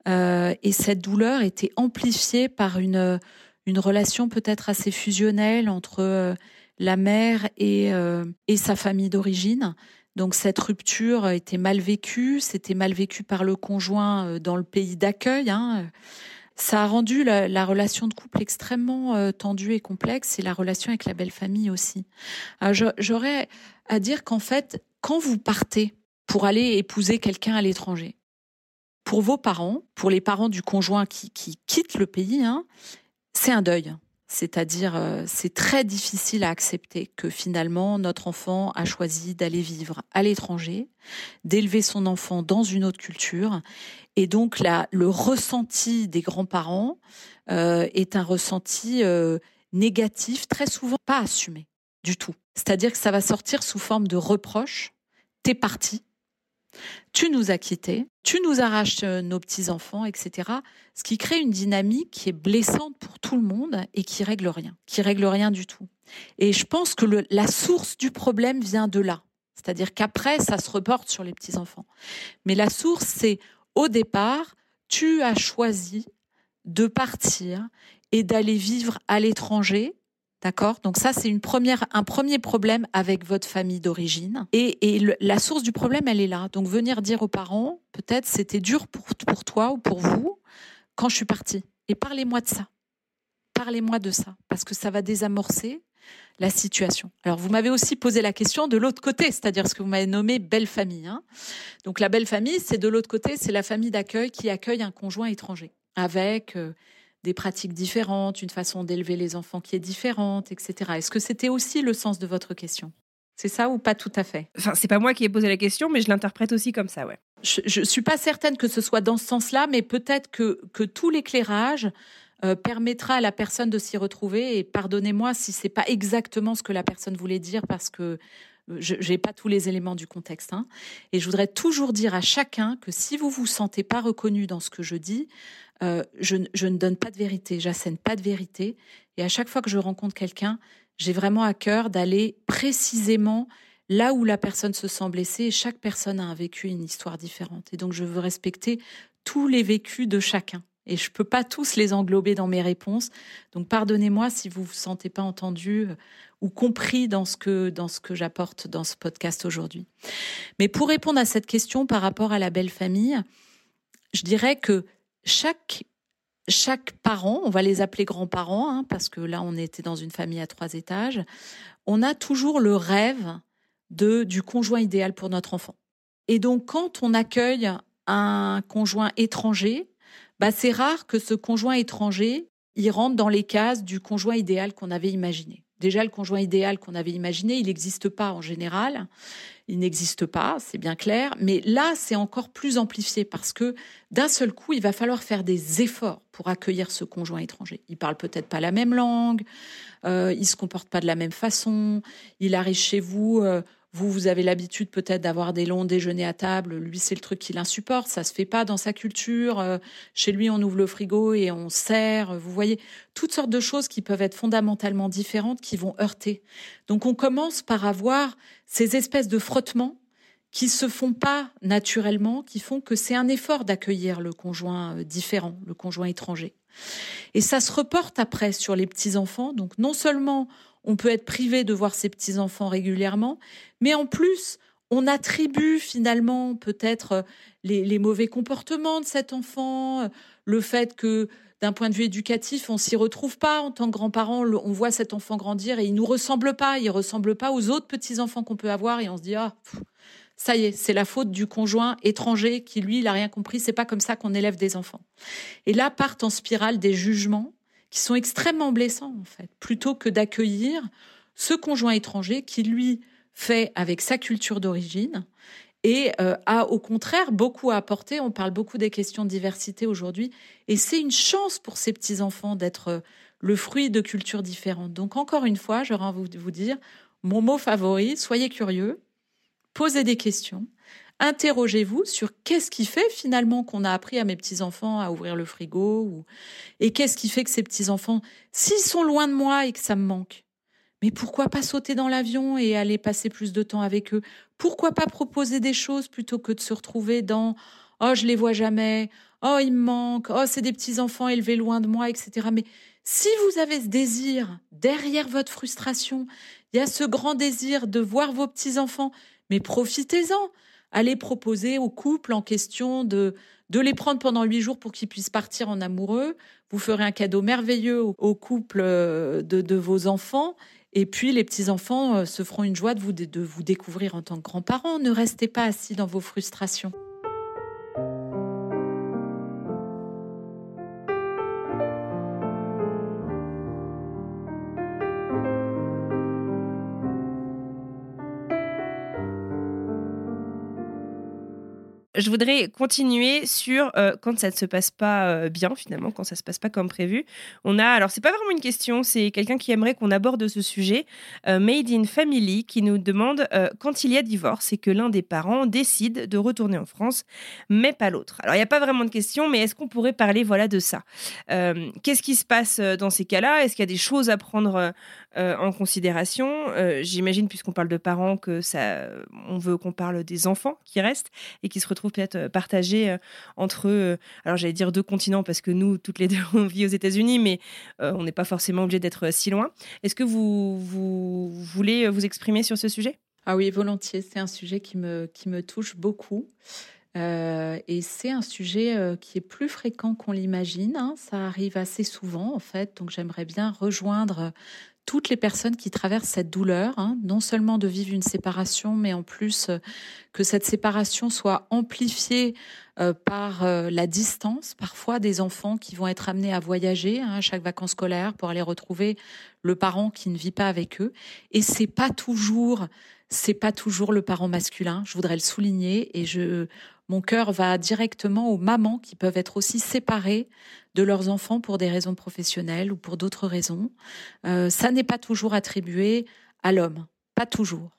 et cette douleur était amplifiée par une une relation peut-être assez fusionnelle entre euh, la mère et, euh, et sa famille d'origine. Donc cette rupture était mal vécue, c'était mal vécu par le conjoint euh, dans le pays d'accueil. Hein. Ça a rendu la, relation de couple extrêmement tendue et complexe et la relation avec la belle famille aussi. J'aurais à dire qu'en fait, quand vous partez pour aller épouser quelqu'un à l'étranger, pour vos parents, pour les parents du conjoint qui, qui quitte le pays, hein, c'est un deuil. C'est-à-dire, euh, c'est très difficile à accepter que finalement notre enfant a choisi d'aller vivre à l'étranger, d'élever son enfant dans une autre culture, et donc là, le ressenti des grands-parents euh, est un ressenti euh, négatif, très souvent pas assumé du tout. C'est-à-dire que ça va sortir sous forme de reproche. T'es parti, tu nous as quittés, tu nous arraches euh, nos petits-enfants, etc. Ce qui crée une dynamique qui est blessante pour tout le monde et qui règle rien, qui règle rien du tout. Et je pense que la source du problème vient de là. C'est-à-dire qu'après, ça se reporte sur les petits-enfants. Mais la source, c'est au départ, tu as choisi de partir et d'aller vivre à l'étranger D'accord? Donc ça, c'est un premier problème avec votre famille d'origine. Et, et la source du problème, elle est là. Donc venir dire aux parents, peut-être c'était dur pour, pour toi ou pour vous quand je suis partie. Et parlez-moi de ça. Parlez-moi de ça. Parce que ça va désamorcer la situation. Alors vous m'avez aussi posé la question de l'autre côté, c'est-à-dire ce que vous m'avez nommé belle famille. Hein. Donc la belle famille, c'est de l'autre côté, c'est la famille d'accueil qui accueille un conjoint étranger avec... Euh, des pratiques différentes, une façon d'élever les enfants qui est différente, etc. Est-ce que c'était aussi le sens de votre question? C'est ça ou pas tout à fait? Enfin, c'est pas moi qui ai posé la question, mais je l'interprète aussi comme ça, ouais. Je, ne suis pas certaine que ce soit dans ce sens-là, mais peut-être que, que tout l'éclairage euh, permettra à la personne de s'y retrouver. Et pardonnez-moi si c'est pas exactement ce que la personne voulait dire, parce que je n'ai pas tous les éléments du contexte. Hein. Et je voudrais toujours dire à chacun que si vous vous sentez pas reconnu dans ce que je dis, euh, je, ne donne pas de vérité, j'assène pas de vérité. Et à chaque fois que je rencontre quelqu'un, j'ai vraiment à cœur d'aller précisément là où la personne se sent blessée. Chaque personne a un vécu, une histoire différente. Et donc, je veux respecter tous les vécus de chacun. Et je peux pas tous les englober dans mes réponses. Donc, pardonnez-moi si vous vous sentez pas entendu euh, ou compris dans ce que, dans ce que j'apporte dans ce podcast aujourd'hui. Mais pour répondre à cette question par rapport à la belle famille, je dirais que chaque chaque parent, on va les appeler grands-parents, hein, parce que là on était dans une famille à trois étages, on a toujours le rêve de du conjoint idéal pour notre enfant. Et donc quand on accueille un conjoint étranger, bah c'est rare que ce conjoint étranger il rentre dans les cases du conjoint idéal qu'on avait imaginé. Déjà, le conjoint idéal qu'on avait imaginé, il n'existe pas en général. Il n'existe pas, c'est bien clair. Mais là, c'est encore plus amplifié parce que d'un seul coup, il va falloir faire des efforts pour accueillir ce conjoint étranger. Il parle peut-être pas la même langue, euh, il se comporte pas de la même façon. Il arrive chez vous. Euh, vous, vous avez l'habitude peut-être d'avoir des longs déjeuners à table. Lui, c'est le truc qu'il insupporte. Ça se fait pas dans sa culture. Euh, chez lui, on ouvre le frigo et on sert. Vous voyez, toutes sortes de choses qui peuvent être fondamentalement différentes, qui vont heurter. Donc, on commence par avoir ces espèces de frottements qui se font pas naturellement, qui font que c'est un effort d'accueillir le conjoint euh, différent, le conjoint étranger. Et ça se reporte après sur les petits enfants. Donc, non seulement on peut être privé de voir ses petits-enfants régulièrement, mais en plus, on attribue finalement peut-être euh, les, mauvais comportements de cet enfant, euh, le fait que d'un point de vue éducatif, on s'y retrouve pas en tant que grands-parents. On voit cet enfant grandir et il nous ressemble pas. Il ressemble pas aux autres petits enfants qu'on peut avoir et on se dit ah ça y est, c'est la faute du conjoint étranger qui lui il a rien compris. C'est pas comme ça qu'on élève des enfants. Et là partent en spirale des jugements qui sont extrêmement blessants en fait, plutôt que d'accueillir ce conjoint étranger qui lui fait avec sa culture d'origine et euh, a au contraire beaucoup à apporter. On parle beaucoup des questions de diversité aujourd'hui et c'est une chance pour ces petits enfants d'être euh, le fruit de cultures différentes. Donc encore une fois, j'aurais envie de vous dire mon mot favori, soyez curieux, posez des questions interrogez-vous sur qu'est-ce qui fait finalement qu'on a appris à mes petits-enfants à ouvrir le frigo et qu'est-ce qui fait que ces petits-enfants, s'ils sont loin de moi et que ça me manque, mais pourquoi pas sauter dans l'avion et aller passer plus de temps avec eux? Pourquoi pas proposer des choses plutôt que de se retrouver dans oh je les vois jamais, oh ils me manquent, oh c'est des petits enfants élevés loin de moi, etc. Mais si vous avez ce désir derrière votre frustration, il y a ce grand désir de voir vos petits enfants, mais profitez-en allez proposer au couple en question de, de les prendre pendant huit jours pour qu'ils puissent partir en amoureux. Vous ferez un cadeau merveilleux au, couple euh, de, de, vos enfants. Et puis les petits-enfants euh, se feront une joie de vous, de vous découvrir en tant que grands-parents. Ne restez pas assis dans vos frustrations. Je voudrais continuer sur euh, quand ça ne se passe pas euh, bien finalement, quand ça se passe pas comme prévu. On a, alors c'est pas vraiment une question, c'est quelqu'un qui aimerait qu'on aborde ce sujet. Euh, Made in Family qui nous demande quand il y a divorce et que l'un des parents décide de retourner en France, mais pas l'autre. Alors il n'y a pas vraiment de question, mais est-ce qu'on pourrait parler voilà de ça? Qu'est-ce qui se passe dans ces cas-là? Est-ce qu'il y a des choses à prendre en considération J'imagine puisqu'on parle de parents que ça, on veut qu'on parle des enfants qui restent et qui se retrouvent peut-être euh, partagés euh, entre, euh, alors j'allais dire deux continents parce que nous, toutes les deux, on vit aux États-Unis, mais on n'est pas forcément obligé d'être si loin. Est-ce que vous, vous voulez vous exprimer sur ce sujet? Ah oui, volontiers. C'est un sujet qui me, qui me touche beaucoup. et c'est un sujet qui est plus fréquent qu'on l'imagine. Hein. Ça arrive assez souvent, en fait. Donc, j'aimerais bien rejoindre toutes les personnes qui traversent cette douleur, hein, non seulement de vivre une séparation, mais en plus euh, que cette séparation soit amplifiée euh, par euh, la distance, parfois des enfants qui vont être amenés à voyager hein, à chaque vacances scolaires pour aller retrouver le parent qui ne vit pas avec eux. Et c'est pas toujours, c'est pas toujours le parent masculin. Je voudrais le souligner et je mon cœur va directement aux mamans qui peuvent être aussi séparées de leurs enfants pour des raisons professionnelles ou pour d'autres raisons. Euh, ça n'est pas toujours attribué à l'homme, pas toujours.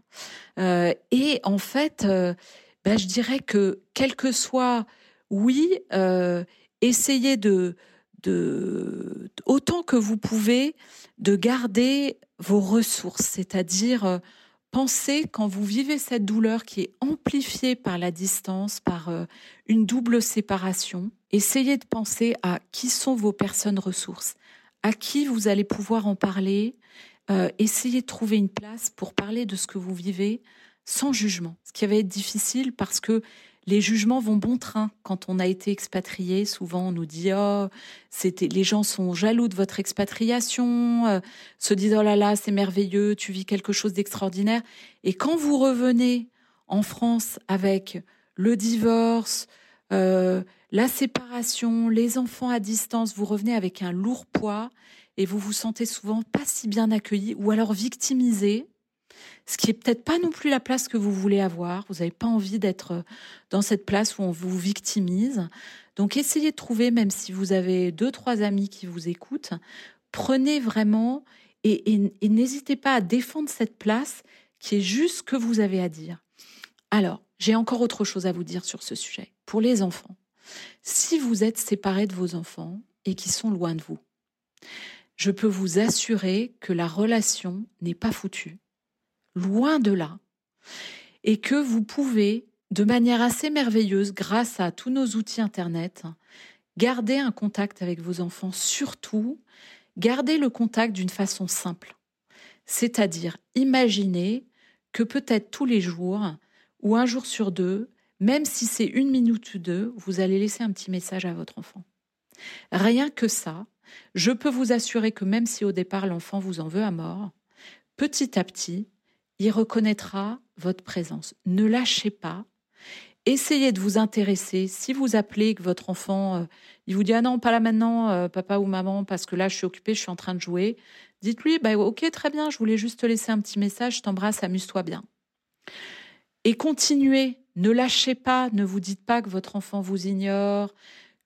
Euh, et en fait, euh, ben, je dirais que quel que soit, oui, essayez de, de, autant que vous pouvez, de garder vos ressources, c'est-à-dire Pensez quand vous vivez cette douleur qui est amplifiée par la distance, par euh, une double séparation, essayez de penser à qui sont vos personnes ressources, à qui vous allez pouvoir en parler, euh, essayez de trouver une place pour parler de ce que vous vivez sans jugement, ce qui va être difficile parce que les jugements vont bon train quand on a été expatrié. Souvent, on nous dit oh, c'était les gens sont jaloux de votre expatriation, euh, se disent oh là là, c'est merveilleux, tu vis quelque chose d'extraordinaire. Et quand vous revenez en France avec le divorce, euh, la séparation, les enfants à distance, vous revenez avec un lourd poids et vous vous sentez souvent pas si bien accueilli ou alors victimisé ce qui est peut-être pas non plus la place que vous voulez avoir. Vous n'avez pas envie d'être euh, dans cette place où on vous victimise. Donc essayez de trouver, même si vous avez deux, trois amis qui vous écoutent, prenez vraiment et, n'hésitez pas à défendre cette place qui est juste ce que vous avez à dire. Alors, j'ai encore autre chose à vous dire sur ce sujet. Pour les enfants, si vous êtes séparés de vos enfants et qui sont loin de vous, je peux vous assurer que la relation n'est pas foutue loin de là, et que vous pouvez, de manière assez merveilleuse, grâce à tous nos outils Internet, garder un contact avec vos enfants, surtout garder le contact d'une façon simple. C'est-à-dire, imaginez que peut-être tous les jours, ou un jour sur deux, même si c'est une minute ou deux, vous allez laisser un petit message à votre enfant. Rien que ça, je peux vous assurer que même si au départ l'enfant vous en veut à mort, petit à petit, il reconnaîtra votre présence. Ne lâchez pas. Essayez de vous intéresser. Si vous appelez que votre enfant, euh, il vous dit ah non pas là maintenant, euh, papa ou maman, parce que là je suis occupée, je suis en train de jouer. Dites-lui bah ok très bien, je voulais juste te laisser un petit message, je t'embrasse, amuse-toi bien. Et continuez. Ne lâchez pas. Ne vous dites pas que votre enfant vous ignore,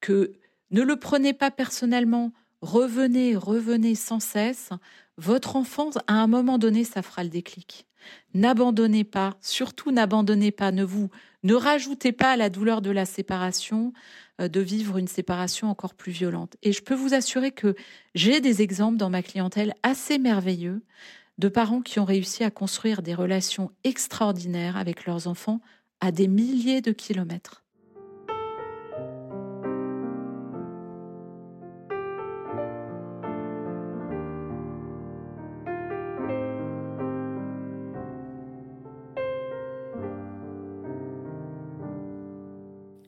que ne le prenez pas personnellement. Revenez, revenez sans cesse. Votre enfant, à un moment donné, ça fera le déclic. N'abandonnez pas, surtout n'abandonnez pas, ne vous ne rajoutez pas à la douleur de la séparation euh, de vivre une séparation encore plus violente. Et je peux vous assurer que j'ai des exemples dans ma clientèle assez merveilleux de parents qui ont réussi à construire des relations extraordinaires avec leurs enfants à des milliers de kilomètres.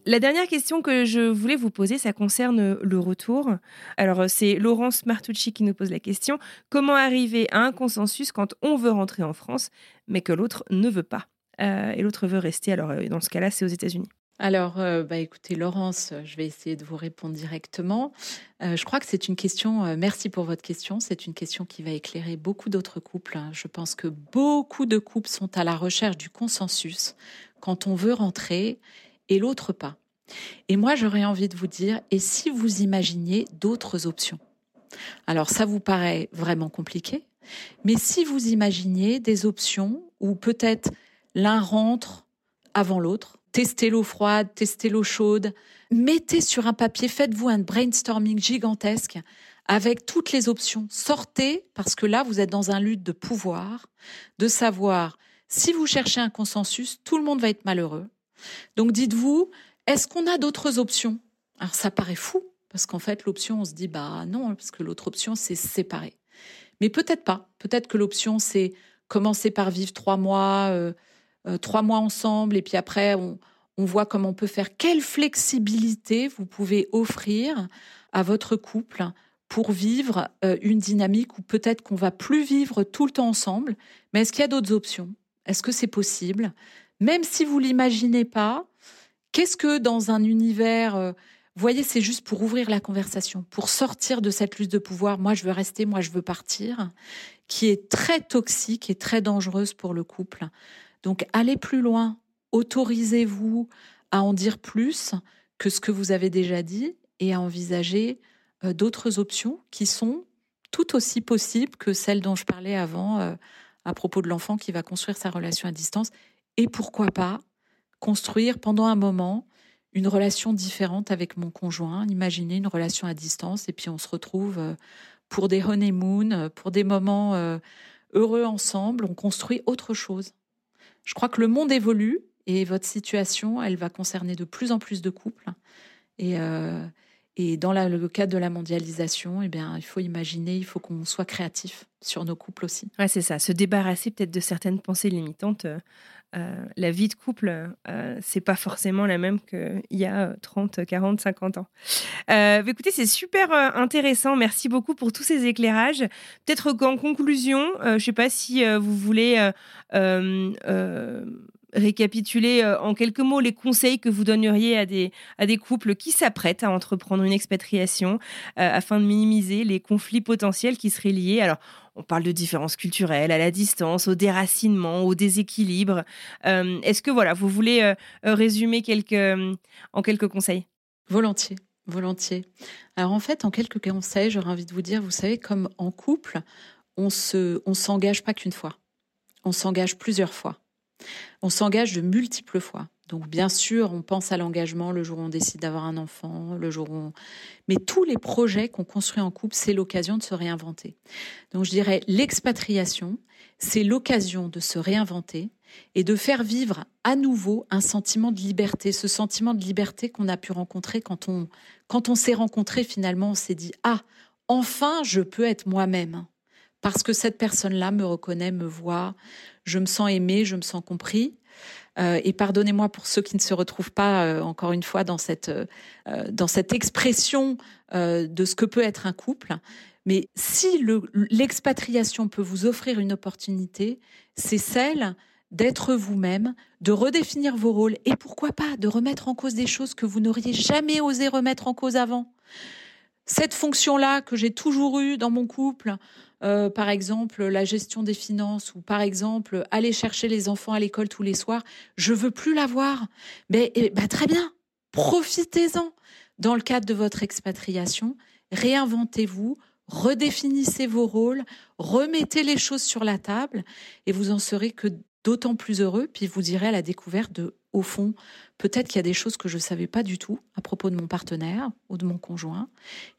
La dernière question que je voulais vous poser, ça concerne le retour. Alors, c'est Laurence Martucci qui nous pose la question. Comment arriver à un consensus quand on veut rentrer en France, mais que l'autre ne veut pas euh, Et l'autre veut rester? Alors, euh, dans ce cas-là, c'est aux États-Unis. Alors, euh, bah, écoutez, Laurence, je vais essayer de vous répondre directement. je crois que c'est une question, merci pour votre question, c'est une question qui va éclairer beaucoup d'autres couples. Hein. Je pense que beaucoup de couples sont à la recherche du consensus quand on veut rentrer et l'autre pas. Et moi, j'aurais envie de vous dire, et si vous imaginiez d'autres options? Alors, ça vous paraît vraiment compliqué, mais si vous imaginiez des options où peut-être l'un rentre avant l'autre, testez l'eau froide, testez l'eau chaude, mettez sur un papier, faites-vous un brainstorming gigantesque avec toutes les options. Sortez, parce que là, vous êtes dans un lutte de pouvoir, de savoir si vous cherchez un consensus, tout le monde va être malheureux. Donc dites-vous, est-ce qu'on a d'autres options? Alors ça paraît fou, parce qu'en fait, l'option, on se dit, bah non, parce que l'autre option, c'est séparer. Mais peut-être pas. Peut-être que l'option, c'est commencer par vivre trois mois, euh, euh, trois mois ensemble, et puis après, on, on voit comment on peut faire. Quelle flexibilité vous pouvez offrir à votre couple pour vivre euh, une dynamique où peut-être qu'on va plus vivre tout le temps ensemble, mais est-ce qu'il y a d'autres options? Est-ce que c'est possible? Même si vous l'imaginez pas, qu'est-ce que dans un univers euh, voyez, c'est juste pour ouvrir la conversation, pour sortir de cette lutte de pouvoir. Moi, je veux rester, moi, je veux partir, qui est très toxique et très dangereuse pour le couple. Donc, allez plus loin, autorisez-vous à en dire plus que ce que vous avez déjà dit et à envisager euh, d'autres options qui sont tout aussi possibles que celles dont je parlais avant euh, à propos de l'enfant qui va construire sa relation à distance. Et pourquoi pas construire pendant un moment une relation différente avec mon conjoint, imaginer une relation à distance et puis on se retrouve euh, pour des honeymoon, pour des moments heureux ensemble, on construit autre chose. Je crois que le monde évolue et votre situation, elle va concerner de plus en plus de couples. Et, euh, et dans le cadre de la mondialisation, eh bien, il faut imaginer, il faut qu'on soit créatif sur nos couples aussi. Ouais, c'est ça. Se débarrasser peut-être de certaines pensées limitantes. Euh, la vie de couple, euh, c'est pas forcément la même qu'il y a 30, 40, 50 ans. Euh, écoutez, c'est super intéressant. Merci beaucoup pour tous ces éclairages. Peut-être qu'en conclusion, je sais pas si vous voulez récapituler en quelques mots les conseils que vous donneriez à des, à des couples qui s'apprêtent à entreprendre une expatriation afin de minimiser les conflits potentiels qui seraient liés. Alors, on parle de différences culturelles, à la distance, au déracinement, au déséquilibre. Euh, est-ce que voilà, vous voulez euh, euh, résumer en quelques conseils? Volontiers, volontiers. Alors en fait, en quelques conseils, j'aurais envie de vous dire, vous savez, comme en couple, on se, on s'engage pas qu'une fois, on s'engage plusieurs fois, on s'engage de multiples fois. Donc bien sûr, on pense à l'engagement le jour où on décide d'avoir un enfant, le jour où on... Mais tous les projets qu'on construit en couple, c'est l'occasion de se réinventer. Donc je dirais l'expatriation, c'est l'occasion de se réinventer et de faire vivre à nouveau un sentiment de liberté, ce sentiment de liberté qu'on a pu rencontrer quand on quand on s'est rencontré finalement, on s'est dit ah, enfin je peux être moi-même parce que cette personne-là me reconnaît, me voit, je me sens aimé, je me sens compris. Euh, et pardonnez-moi pour ceux qui ne se retrouvent pas euh, encore une fois dans cette euh, dans cette expression de ce que peut être un couple. Mais si l'expatriation peut vous offrir une opportunité, c'est celle d'être vous-même, de redéfinir vos rôles et pourquoi pas de remettre en cause des choses que vous n'auriez jamais osé remettre en cause avant. Cette fonction-là que j'ai toujours eue dans mon couple, euh, par exemple la gestion des finances ou par exemple aller chercher les enfants à l'école tous les soirs, je veux plus l'avoir. Mais eh ben, très bien, profitez-en. Dans le cadre de votre expatriation, réinventez-vous, redéfinissez vos rôles, remettez les choses sur la table et vous en serez que d'autant plus heureux. Puis vous irez à la découverte de, au fond, peut-être qu'il y a des choses que je ne savais pas du tout à propos de mon partenaire ou de mon conjoint.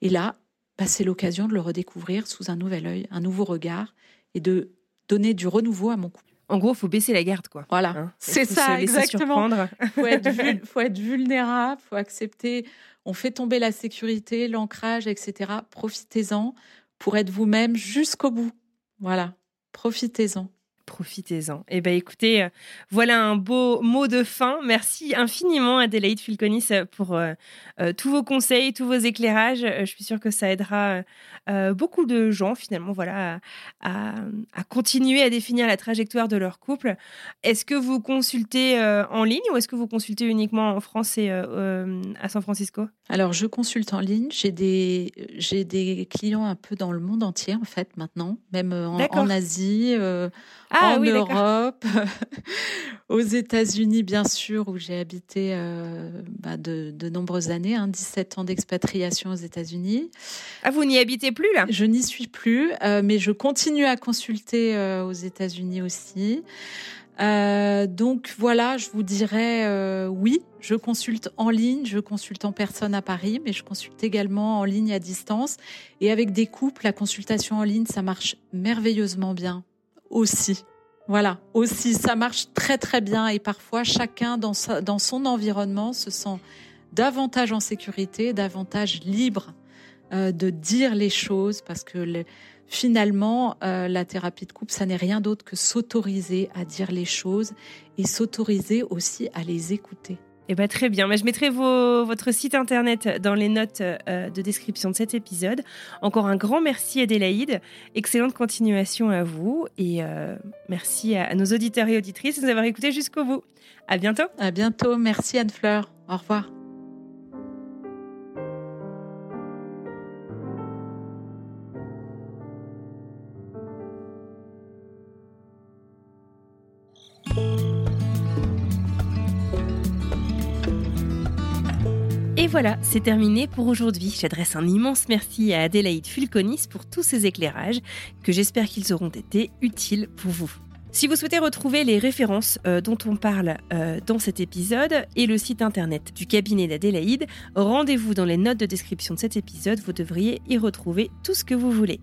Et là, bah, c'est l'occasion de le redécouvrir sous un nouvel œil, un nouveau regard et de donner du renouveau à mon couple. En gros, faut baisser la garde, quoi. Voilà, hein, c'est ça, exactement. faut être, faut être vulnérable, faut accepter. On fait tomber la sécurité, l'ancrage, etc. Profitez-en pour être vous-même jusqu'au bout. Voilà, profitez-en. Profitez-en. Eh bien, écoutez, euh, voilà un beau mot de fin. Merci infiniment, Adélaïde Filconis, pour euh, euh, tous vos conseils, tous vos éclairages. je suis sûre que ça aidera beaucoup de gens, finalement, voilà, à, continuer à définir la trajectoire de leur couple. Est-ce que vous consultez en ligne ou est-ce que vous consultez uniquement en France et à San Francisco? Alors, je consulte en ligne. J'ai des, j'ai des clients un peu dans le monde entier, en fait, maintenant, même en, en Asie. Ah en oui, d'accord. Europe, aux États-Unis, bien sûr, où j'ai habité euh, bah, de, de nombreuses années, hein, 17 ans d'expatriation aux États-Unis. Ah, vous n'y habitez plus là? Je n'y suis plus, euh, mais je continue à consulter euh, aux États-Unis aussi. Donc voilà, je vous dirais oui, je consulte en ligne, je consulte en personne à Paris, mais je consulte également en ligne à distance. Et avec des couples, la consultation en ligne, ça marche merveilleusement bien aussi. Voilà, aussi, ça marche très très bien et parfois chacun dans, dans son environnement se sent davantage en sécurité, davantage libre euh, de dire les choses parce que le, finalement, euh, la thérapie de couple, ça n'est rien d'autre que s'autoriser à dire les choses et s'autoriser aussi à les écouter. Eh ben, très bien. Mais je mettrai votre site internet dans les notes euh, de description de cet épisode. Encore un grand merci Adélaïde. Excellente continuation à vous et euh, merci à, à nos auditeurs et auditrices de nous avoir écoutés jusqu'au bout. À bientôt. À bientôt. Merci Anne-Fleur. Au revoir. Et voilà, c'est terminé pour aujourd'hui. J'adresse un immense merci à Adélaïde Fulconis pour tous ces éclairages que j'espère qu'ils auront été utiles pour vous. Si vous souhaitez retrouver les références euh, dont on parle euh, dans cet épisode et le site internet du cabinet d'Adélaïde, rendez-vous dans les notes de description de cet épisode, vous devriez y retrouver tout ce que vous voulez.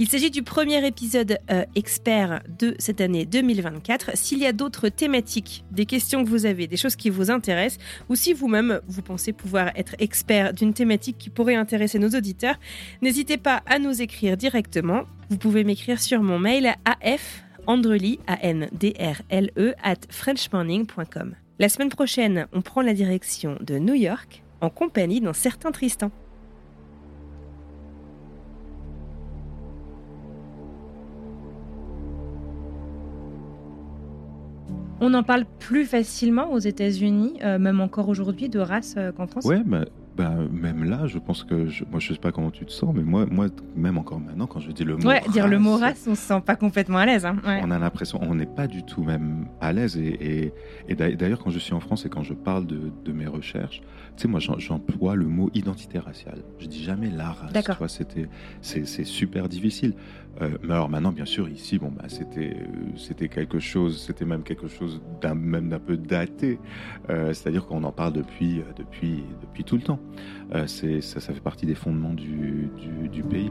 Il s'agit du premier épisode euh, expert de cette année 2024. S'il y a d'autres thématiques, des questions que vous avez, des choses qui vous intéressent, ou si vous-même vous pensez pouvoir être expert d'une thématique qui pourrait intéresser nos auditeurs, n'hésitez pas à nous écrire directement. Vous pouvez m'écrire sur mon mail af a n d r l e at frenchmorning.com. La semaine prochaine, on prend la direction de New York en compagnie d'un certain Tristan. On en parle plus facilement aux États-Unis, euh, même encore aujourd'hui, de race euh, qu'en France. Ouais, bah, bah, même là, je pense que. Je, moi, je sais pas comment tu te sens, mais moi, moi même encore maintenant, quand je dis le mot. Ouais, dire le mot race, race, on se sent pas complètement à l'aise. hein. Ouais. On a l'impression, on n'est pas du tout même à l'aise. Et, et, et d'a- d'ailleurs, quand je suis en France et quand je parle de, de mes recherches, tu sais, moi, j'emploie le mot identité raciale. Je dis jamais la race. D'accord. C'était, c'est super difficile. Euh, mais alors maintenant, bien sûr, ici, bon, bah, c'était, euh, c'était quelque chose, c'était même quelque chose d'un, même d'un peu daté. Euh, c'est-à-dire qu'on en parle depuis, euh, depuis, depuis tout le temps. C'est, ça, ça fait partie des fondements du, du, du pays.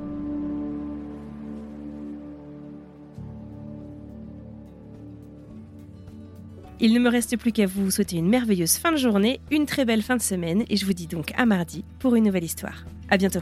Il ne me reste plus qu'à vous souhaiter une merveilleuse fin de journée, une très belle fin de semaine, et je vous dis donc à mardi pour une nouvelle histoire. À bientôt.